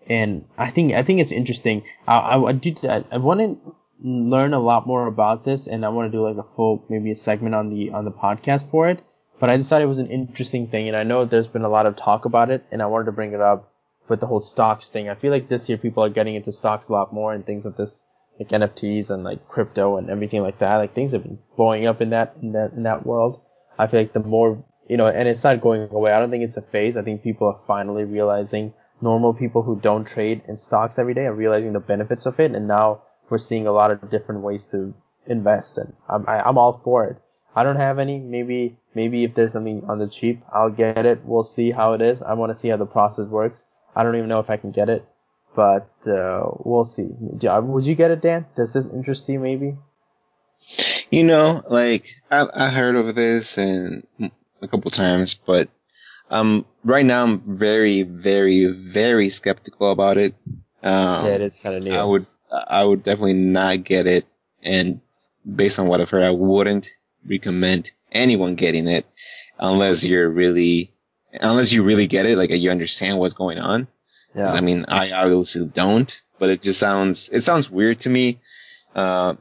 and I think I think it's interesting. I I, I did I, I want to learn a lot more about this, and I want to do like a full maybe a segment on the on the podcast for it. But I decided it was an interesting thing, and I know there's been a lot of talk about it, and I wanted to bring it up with the whole stocks thing. I feel like this year people are getting into stocks a lot more and things of this like NFTs and like crypto and everything like that. Like things have been blowing up in that in that in that world. I feel like the more you know, and it's not going away. I don't think it's a phase. I think people are finally realizing normal people who don't trade in stocks every day are realizing the benefits of it. And now we're seeing a lot of different ways to invest and I'm, I, i am all for it. I don't have any. Maybe, maybe if there's something on the cheap, I'll get it. We'll see how it is. I want to see how the process works. I don't even know if I can get it, but, uh, we'll see. Would you get it, Dan? Does this interest you maybe? You know, like, I, I heard of this and a couple times, but um, right now I'm very, very, very skeptical about it. Um, yeah, it is kind of new. I would, I would definitely not get it, and based on what I've heard, I wouldn't recommend anyone getting it unless you're really, unless you really get it, like you understand what's going on. Yeah. I mean, I obviously don't, but it just sounds, it sounds weird to me. Uh,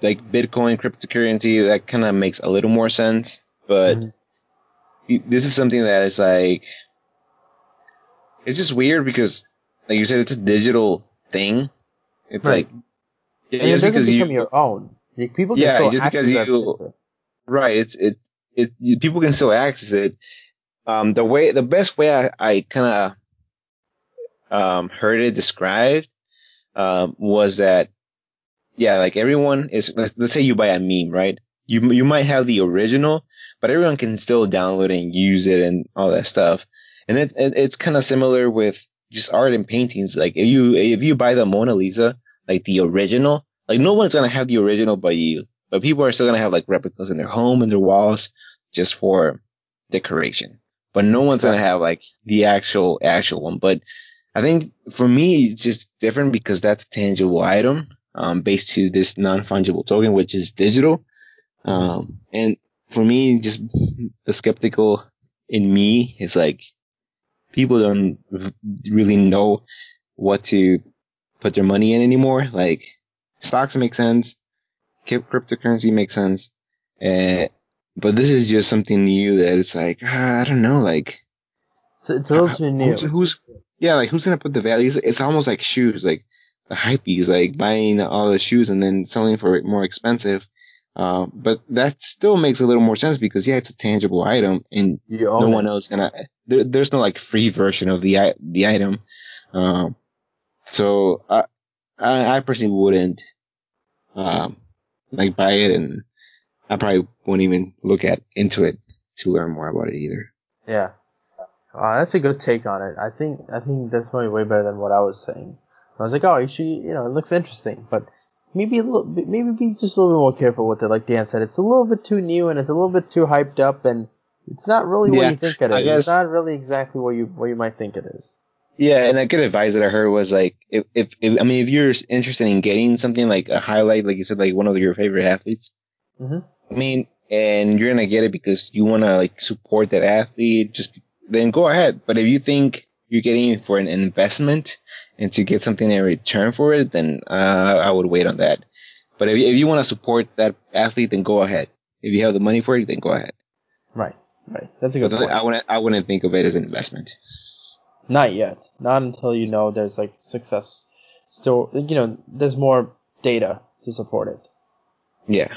like Bitcoin, cryptocurrency, that kind of makes a little more sense, but. Mm-hmm this is something that is like it's just weird because like you said it's a digital thing it's right. like yeah, just because you your own like, people yeah just because you right it's it it you, people can still access it um the way the best way i, I kind of um heard it described um was that yeah like everyone is let's, let's say you buy a meme right you you might have the original but everyone can still download it and use it and all that stuff. And it, it it's kind of similar with just art and paintings. Like if you if you buy the Mona Lisa, like the original, like no one's gonna have the original but you. But people are still gonna have like replicas in their home and their walls just for decoration. But no one's gonna have like the actual actual one. But I think for me it's just different because that's a tangible item, um, based to this non-fungible token, which is digital. Um, and for me, just the skeptical in me is like people don't really know what to put their money in anymore. Like stocks make sense, cryptocurrency makes sense, uh, but this is just something new that it's like ah, I don't know, like so it's also new. Who's, who's, yeah, like who's gonna put the values? It's almost like shoes, like the hypees, like buying all the shoes and then selling for it more expensive. Uh, but that still makes a little more sense because yeah, it's a tangible item and no one else gonna, there, there's no like free version of the, the item. Um, so I, I, I personally wouldn't, um, like buy it and I probably won't even look at into it to learn more about it either. Yeah. Uh, that's a good take on it. I think, I think that's probably way better than what I was saying. I was like, oh, you should, you know, it looks interesting, but maybe a little, maybe be just a little bit more careful with it. Like Dan said, it's a little bit too new and it's a little bit too hyped up, and it's not really what you think it is. Guess- it's not really exactly what you what you might think it is. Yeah, and a good advice that I heard was like, if, if, if I mean, if you're interested in getting something like a highlight, like you said, like one of your favorite athletes, Mhm. I mean, and you're gonna get it because you wanna like support that athlete, just then go ahead. But if you think you're getting it for an investment and to get something in return for it, then uh, I would wait on that. But if, if you want to support that athlete, then go ahead. If you have the money for it, then go ahead. Right, right. That's a good then point. I wouldn't, I wouldn't think of it as an investment. Not yet. Not until you know there's like success. Still, you know, there's more data to support it. Yeah.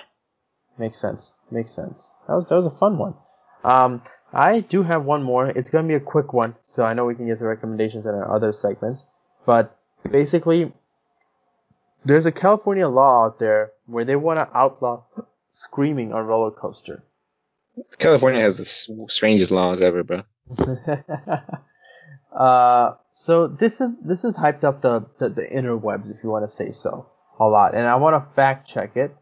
Makes sense. Makes sense. That was that was a fun one. Um, I do have one more. It's gonna be a quick one, so I know we can get to recommendations in our other segments. But basically, there's a California law out there where they want to outlaw screaming on roller coaster. California has the strangest laws ever, bro. uh, so this is this is hyped up the, the the interwebs, if you want to say so, a lot, and I want to fact check it,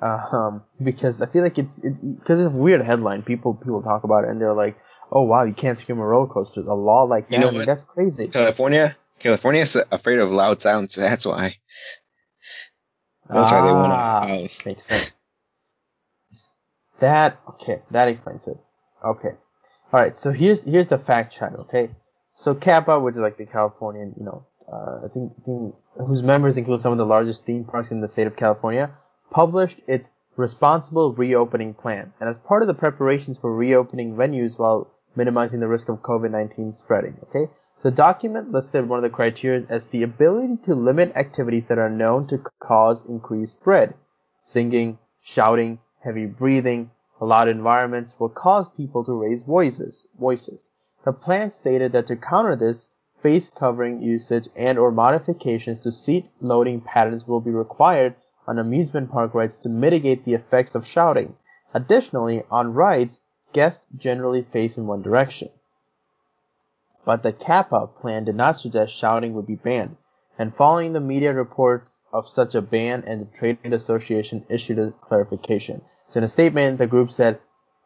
um, because I feel like it's it's because it's a weird headline. People people talk about it and they're like, oh wow, you can't scream on roller coasters. A law like that, You know I mean, that's crazy. California, California is afraid of loud sounds. That's why. That's why they want Ah, to. Uh, makes sense. That okay, that explains it. Okay, all right. So here's here's the fact check. Okay, so CAPPA, which is like the Californian, you know, uh, I think, think whose members include some of the largest theme parks in the state of California, published its responsible reopening plan, and as part of the preparations for reopening venues while minimizing the risk of COVID-19 spreading. Okay, the document listed one of the criteria as the ability to limit activities that are known to cause increased spread. Singing, shouting, heavy breathing, loud environments will cause people to raise voices. Voices. The plan stated that to counter this, face covering usage and or modifications to seat loading patterns will be required on amusement park rides to mitigate the effects of shouting. Additionally, on rides, guests generally face in one direction. But the CAPPA plan did not suggest shouting would be banned, and following the media reports of such a ban and the Trade Association issued a clarification. So in a statement, the group said,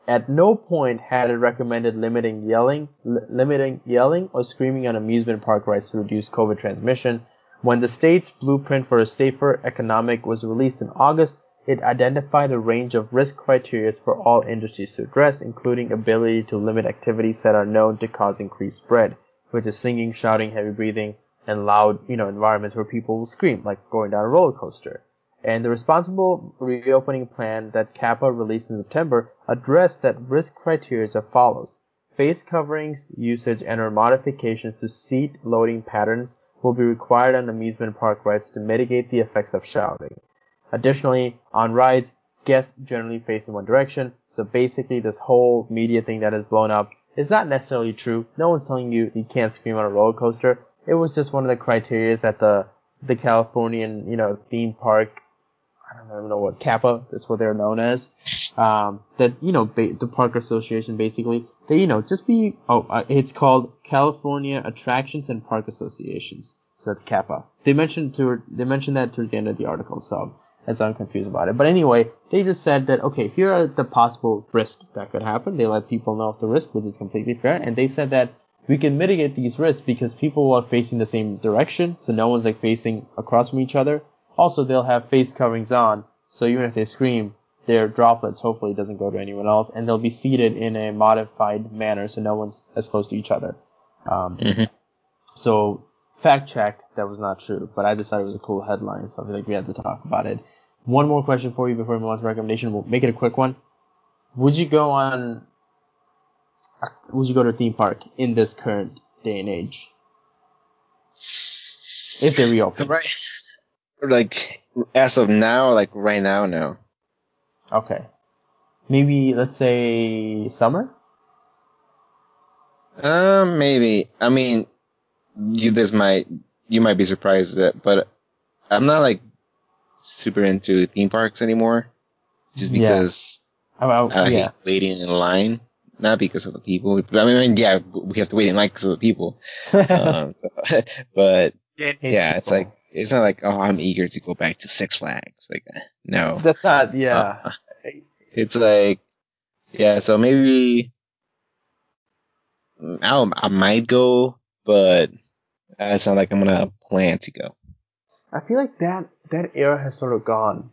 at no point had it recommended limiting yelling, li- limiting yelling or screaming on amusement park rides to reduce COVID transmission. When the state's blueprint for a safer economic was released in August, it identified a range of risk criteria for all industries to address, including ability to limit activities that are known to cause increased spread, which is singing, shouting, heavy breathing, and loud, you know, environments where people will scream, like going down a roller coaster. And the responsible reopening plan that CAPPA released in September addressed that risk criteria as follows. Face coverings, usage, and or modifications to seat loading patterns will be required on amusement park rides to mitigate the effects of shouting. Additionally, on rides, guests generally face in one direction. So basically, this whole media thing that has blown up is not necessarily true. No one's telling you you can't scream on a roller coaster. It was just one of the criteria that the the Californian, you know, theme park. I don't even know what CAPPA. That's what they're known as. Um, that you know, ba- the park association basically. They you know just be. Oh, uh, it's called California Attractions and Park Associations. So that's CAPPA. They mentioned to they mentioned that towards the end of the article. So as I'm confused about it. But anyway, they just said that okay, here are the possible risks that could happen. They let people know of the risk, which is completely fair, and they said that we can mitigate these risks because people are facing the same direction, so no one's like facing across from each other. Also, they'll have face coverings on, so even if they scream, their droplets hopefully doesn't go to anyone else, and they'll be seated in a modified manner, so no one's as close to each other. Um, Mhm. So fact check, that was not true, but I decided it was a cool headline, so I feel like we had to talk about it. One more question for you before we move on to recommendation. We'll make it a quick one. Would you go on? Would you go to a theme park in this current day and age? If they reopen. Right. Like as of now, like right now, no. Okay. Maybe let's say summer. Um, maybe. I mean, you this might you might be surprised that, but I'm not like super into theme parks anymore, just Yeah. because I, I, I yeah. hate waiting in line. Not because of the people. I mean, yeah, we have to wait in line because of the people. um, so, but yeah, it's people. like it's not like oh I'm eager to go back to Six Flags. Like no, That's not. Yeah. Uh, it's like yeah. So maybe I I might go, but it's not like I'm gonna plan to go. I feel like that that era has sort of gone.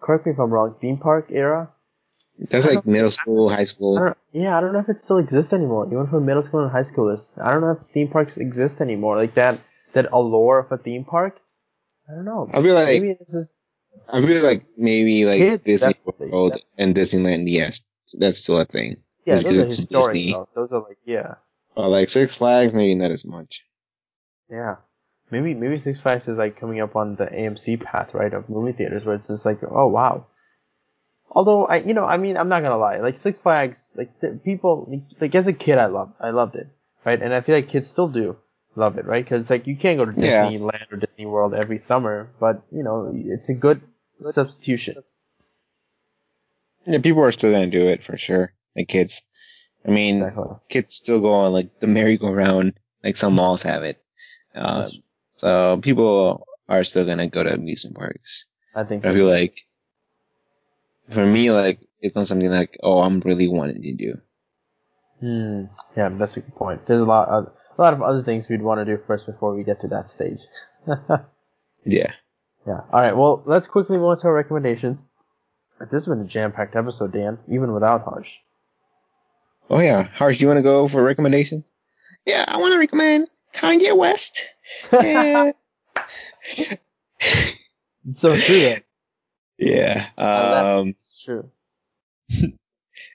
Correct me if I'm wrong. Theme park era. That's like middle school, high school. don't, yeah, I don't know if it still exists anymore. Even for middle school and high schoolers, I don't know if theme parks exist anymore. Like that that allure of a theme park. I don't know. I feel like Maybe this is I feel like maybe like Kids, Disney definitely, World def- and Disneyland. Yes, that's still a thing. yeah. Those are historic. Disney. Though. Those are like yeah, like Six Flags, maybe not as much. yeah. Maybe maybe Six Flags is like coming up on the AMC path, right, of movie theaters, where it's just like, oh wow. Although I, you know, I mean, I'm not gonna lie. Like Six Flags, like the people, like as a kid, I loved, I loved it, right? And I feel like kids still do love it, right? Because like you can't go to Yeah. Disneyland or Disney World every summer, but you know, it's a good substitution. Yeah, people are still gonna do it for sure. Like kids. I mean, Exactly. kids still go on like the merry-go-round. Like some malls have it. Um, so people are still gonna go to amusement parks. I think So. I feel like for me, like it's not something like, oh, I'm really wanting to do. Hmm. Yeah, that's a good point. There's a lot, of, lot of other things we'd want to do first before we get to that stage. Yeah. Yeah. All right. Well, let's quickly move on to our recommendations. This has been a jam-packed episode, Dan, even without Harsh. Oh yeah, Harsh, do you want to go for recommendations? Yeah, I want to recommend Kanye West. Yeah. It's so true. Yeah. Um, It's true.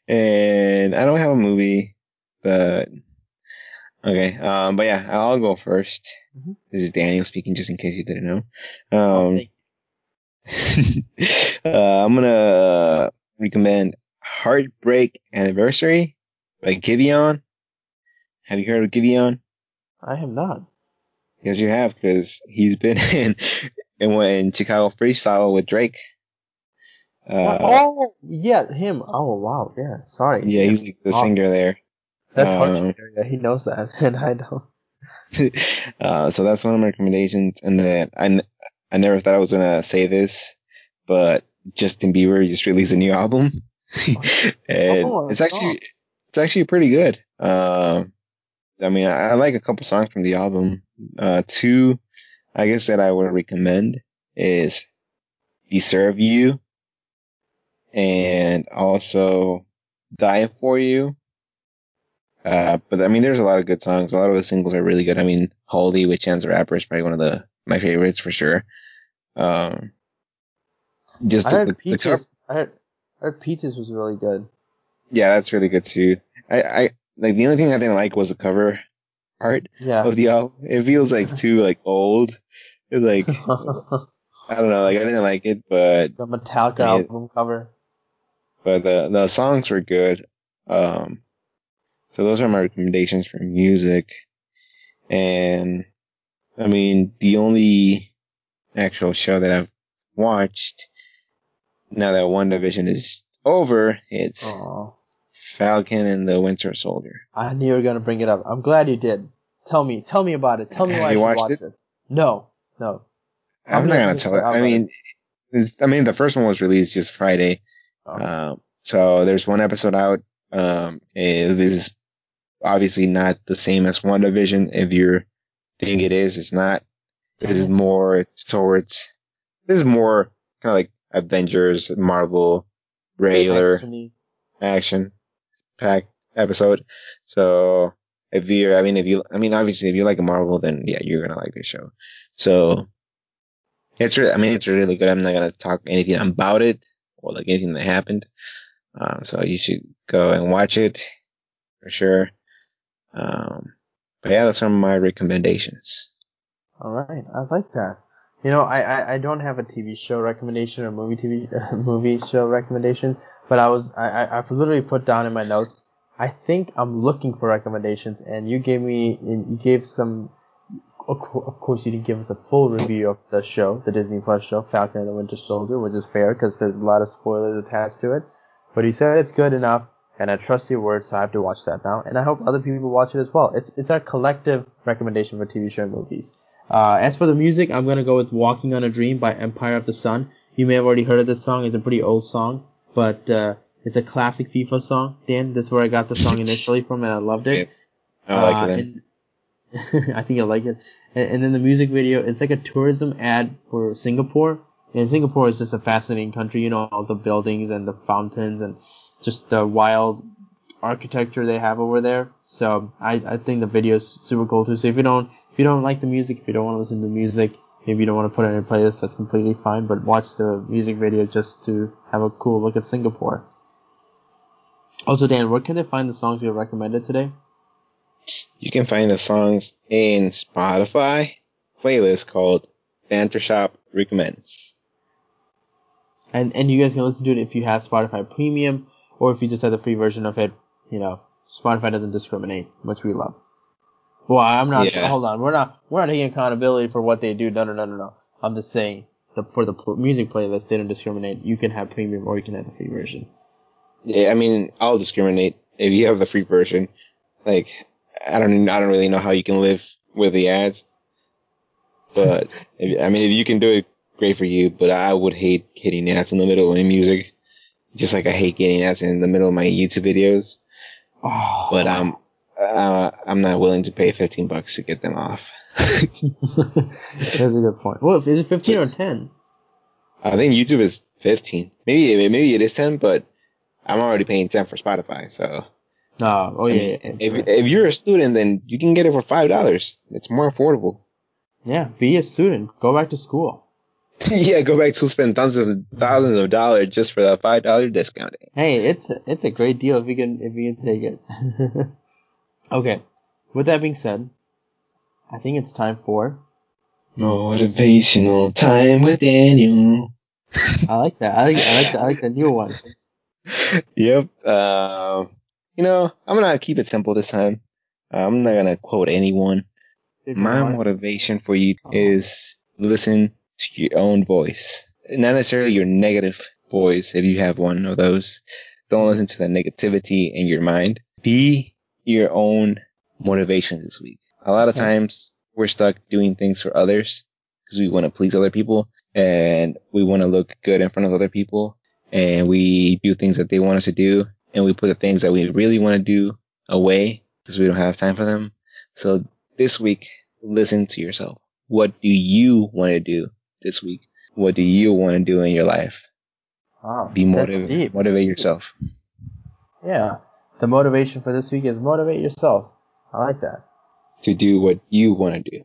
and I don't have a movie, but okay. Um, but yeah, I'll go 1st Mhm. This is Daniel speaking, just in case you didn't know. Oh, Um, uh, I'm gonna recommend Heartbreak Anniversary by Giveon. Have you heard of Giveon? I have not. Yes, you have, because he's been in and went in Chicago Freestyle with Drake. Uh, oh, yeah, him. Oh, wow. Yeah. Sorry. yeah, he's like the Oh, singer there. That's Harsh's area. He knows that, and I don't. uh, so that's one of my recommendations. And then I, n- I never thought I was gonna say this, but Justin Bieber just released a new album, and Oh, it's actually it's actually pretty good. Um, I mean, I, I like a couple songs from the album. Uh, two, I guess that I would recommend is "Deserve You" and also "Die for You." Uh, but I mean, there's a lot of good songs. A lot of the singles are really good. I mean, "Holy" with Chance the Rapper is probably one of the my favorites for sure. Um, just I the, heard the, the cover, I heard, I heard Peaches was really good. yeah, that's really good too. I, I like the only thing I didn't like was the cover art Yeah. of the album. It feels like too like old. It's like I don't know, like I didn't like it, but the Metallica Yeah. album cover. but the the songs were good. Um, so those are my recommendations for music. And I mean, the only actual show that I've watched now that WandaVision is over, it's Oh, Falcon and the Winter Soldier. I knew you were gonna bring it up. I'm glad you did. Tell me, tell me about it. Tell me Have why you watched watch it? it? No, no. How I'm many not gonna tell it. I mean, it's, I mean, the first one was released just Friday. Oh. Um, so there's one episode out. Um, it is obviously not the same as WandaVision. If you think it is, it's not. This is more towards. This is more kind of like Avengers, Marvel, regular action packed episode. So if you're, I mean, if you, I mean, obviously, if you like Marvel, then yeah, you're gonna like this show. So it's, really, I mean, it's really good. I'm not gonna talk anything about it or like anything that happened. Um, so you should go and watch it for sure. Um, but yeah, that's some of my recommendations. All right, I like that. You know, I, I, I don't have a TV show recommendation or movie TV movie show recommendation, but I was I, I I've literally put down in my notes. I think I'm looking for recommendations, and you gave me you gave some. Of of course, you didn't give us a full review of the show, the Disney Plus show, Falcon and the Winter Soldier, which is fair because there's a lot of spoilers attached to it. But you said it's good enough, and I trust your word, so I have to watch that now. And I hope other people watch it as well. It's it's our collective recommendation for TV show and movies. Uh, as for the music, I'm gonna go with "Walking on a Dream" by Empire of the Sun. You may have already heard of this song. It's a pretty old song, but uh, it's a classic FIFA song. Dan, this is where I got the song initially from, and I loved it. I like Uh, it. and- I think I like it. And, and then the music video, it's like a tourism ad for Singapore. And Singapore is just a fascinating country, you know, all the buildings and the fountains and just the wild architecture they have over there. So I, I think the video is super cool too. So if you don't if you don't like the music, if you don't want to listen to music, maybe you don't want to put it in a playlist, that's completely fine. But watch the music video just to have a cool look at Singapore. Also, Dan, where can they find the songs you recommended today? You can find the songs in Spotify playlist called Banter Shop Recommends. And and you guys can listen to it if you have Spotify Premium or if you just have the free version of it. You know, Spotify doesn't discriminate, which we love. Well, I'm not. Yeah. Hold on, we're not we're not taking accountability for what they do. No, no, no, no, no. I'm just saying the for the pl- music playlist, they don't discriminate. You can have premium or you can have the free version. Yeah, I mean, I'll discriminate if you have the free version. Like, I don't, I don't really know how you can live with the ads. But if, I mean, if you can do it, great for you. But I would hate getting ads in the middle of music, just like I hate getting ads in the middle of my YouTube videos. Oh, But um, uh, I'm not willing to pay 15 bucks to get them off. that's a good point. Well, is it 15 or 10? I think YouTube is 15. Maybe, maybe it is 10, but I'm already paying 10 for Spotify. So No. Oh yeah. yeah, if, if you're a student, then you can get it for five dollars. It's more affordable. yeah. Be a student. Go back to school. yeah, go back to spend thousands of thousands of dollars just for that five dollar discount. Hey, it's a, it's a great deal if you can if you can take it. okay. With that being said, I think it's time for. Motivational time with Daniel. I like that. I like I like the, I like the new one. Yep. Uh, you know, I'm gonna keep it simple this time. Uh, I'm not gonna quote anyone. My motivation for you is listen to your own voice, not necessarily your negative voice. If you have one of those, don't listen to the negativity in your mind. Be your own motivation this week. A lot of times we're stuck doing things for others because we want to please other people and we want to look good in front of other people and we do things that they want us to do and we put the things that we really want to do away because we don't have time for them. So this week, listen to yourself. What do you want to do this week? What do you want to do in your life? Wow, Be that's motivated. Motivate yourself. Yeah. The motivation for this week is motivate yourself. I like that. to do what you want to do.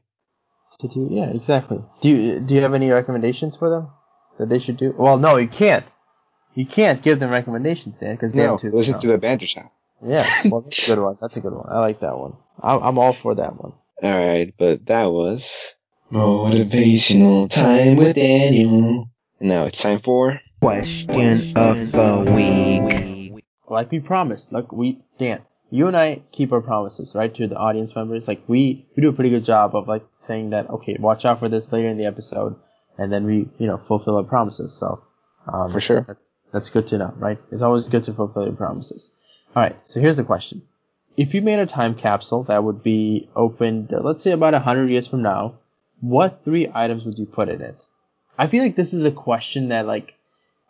To do yeah, exactly. Do you do you have any recommendations for them that they should do? Well, no, you can't. You can't give them recommendations, Dan, because No, too. listen no. to the banter shop. Yeah, well, that's a good one. That's a good one. I like that one. I'm, I'm all for that one. All right, but that was motivational time with Daniel. Now it's time for Question of the week. Like we promised. Like we, Dan, you and I keep our promises, right, to the audience members. Like we, we do a pretty good job of like saying that, okay, watch out for this later in the episode, and then we, you know, fulfill our promises. So, um, For sure. that- that's good to know, right? It's always good to fulfill your promises. All right. So here's the question: If you made a time capsule that would be opened, uh, let's say about hundred years from now, what three items would you put in it? I feel like this is a question that like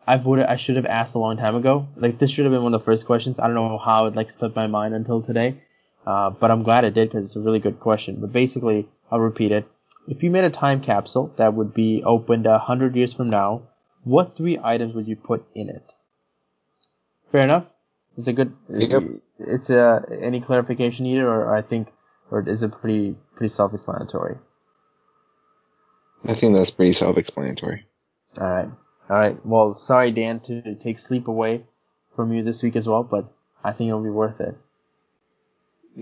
I would I should have asked a long time ago. Like this should have been one of the first questions. I don't know how it like slipped my mind until today, uh, but I'm glad it did because it's a really good question. But basically, I'll repeat it. If you made a time capsule that would be opened a hundred years from now, what three items would you put in it? Fair enough. Is a good? Yep. It's uh, any clarification needed, or I think, or is it pretty pretty self-explanatory? I think that's pretty self-explanatory. All right. All right. Well, sorry, Dan, to take sleep away from you this week as well, but I think it'll be worth it.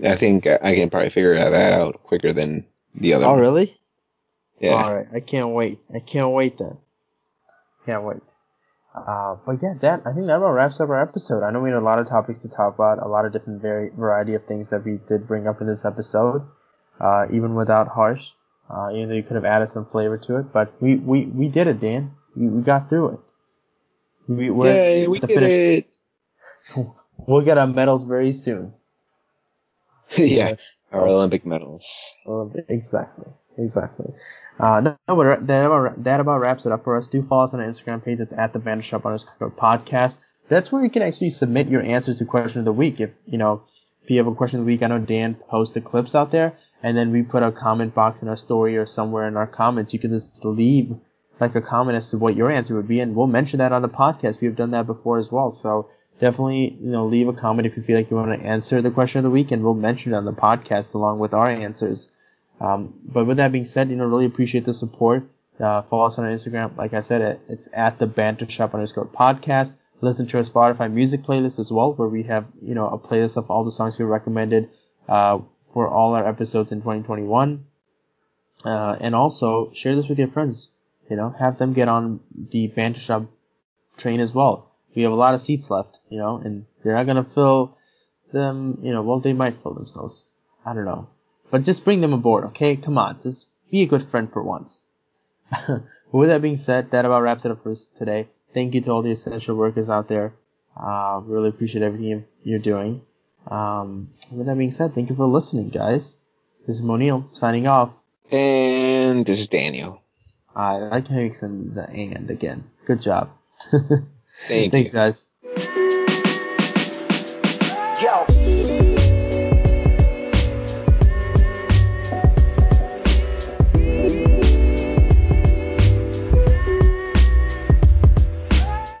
I think I can probably figure that out quicker than the other. Oh, one. really? Yeah. All right. I can't wait. I can't wait then. Can't wait. Uh, but yeah, that I think that about wraps up our episode. I know we had a lot of topics to talk about, a lot of different vari- variety of things that we did bring up in this episode, uh, even without harsh. Uh, even though you could have added some flavor to it, but we, we, we did it, Dan. We, we got through it. We, we're Yay, we did finish- it. We'll get our medals very soon. yeah, our Olympic medals. Exactly. Exactly. Uh, no, but that about, that about wraps it up for us. Do follow us on our Instagram page. It's at the Bantershop underscore podcast. That's where you can actually submit your answers to question of the week. If, you know, if you have a question of the week, I know Dan posts the clips out there and then we put a comment box in our story or somewhere in our comments. You can just leave like a comment as to what your answer would be and we'll mention that on the podcast. We've done that before as well. So definitely, you know, leave a comment if you feel like you want to answer the question of the week and we'll mention it on the podcast along with our answers. Um, but with that being said, you know, really appreciate the support. Uh, follow us on Instagram. Like I said, it's at the banter shop underscore podcast. Listen to our Spotify music playlist as well, where we have, you know, a playlist of all the songs we recommended, uh, for all our episodes in 2021. Uh, and also share this with your friends. You know, have them get on the banter shop train as well. We have a lot of seats left, you know, and they're not gonna fill them, you know, well, they might fill themselves. I don't know. But just bring them aboard, okay? Come on, just be a good friend for once. with that being said, that about wraps it up for us today. Thank you to all the essential workers out there. Uh, really appreciate everything you're doing. Um, with that being said, thank you for listening, guys. This is Moniel signing off. And this is Daniel. I like how you extend the and again. Good job. Thank Thanks, you. guys.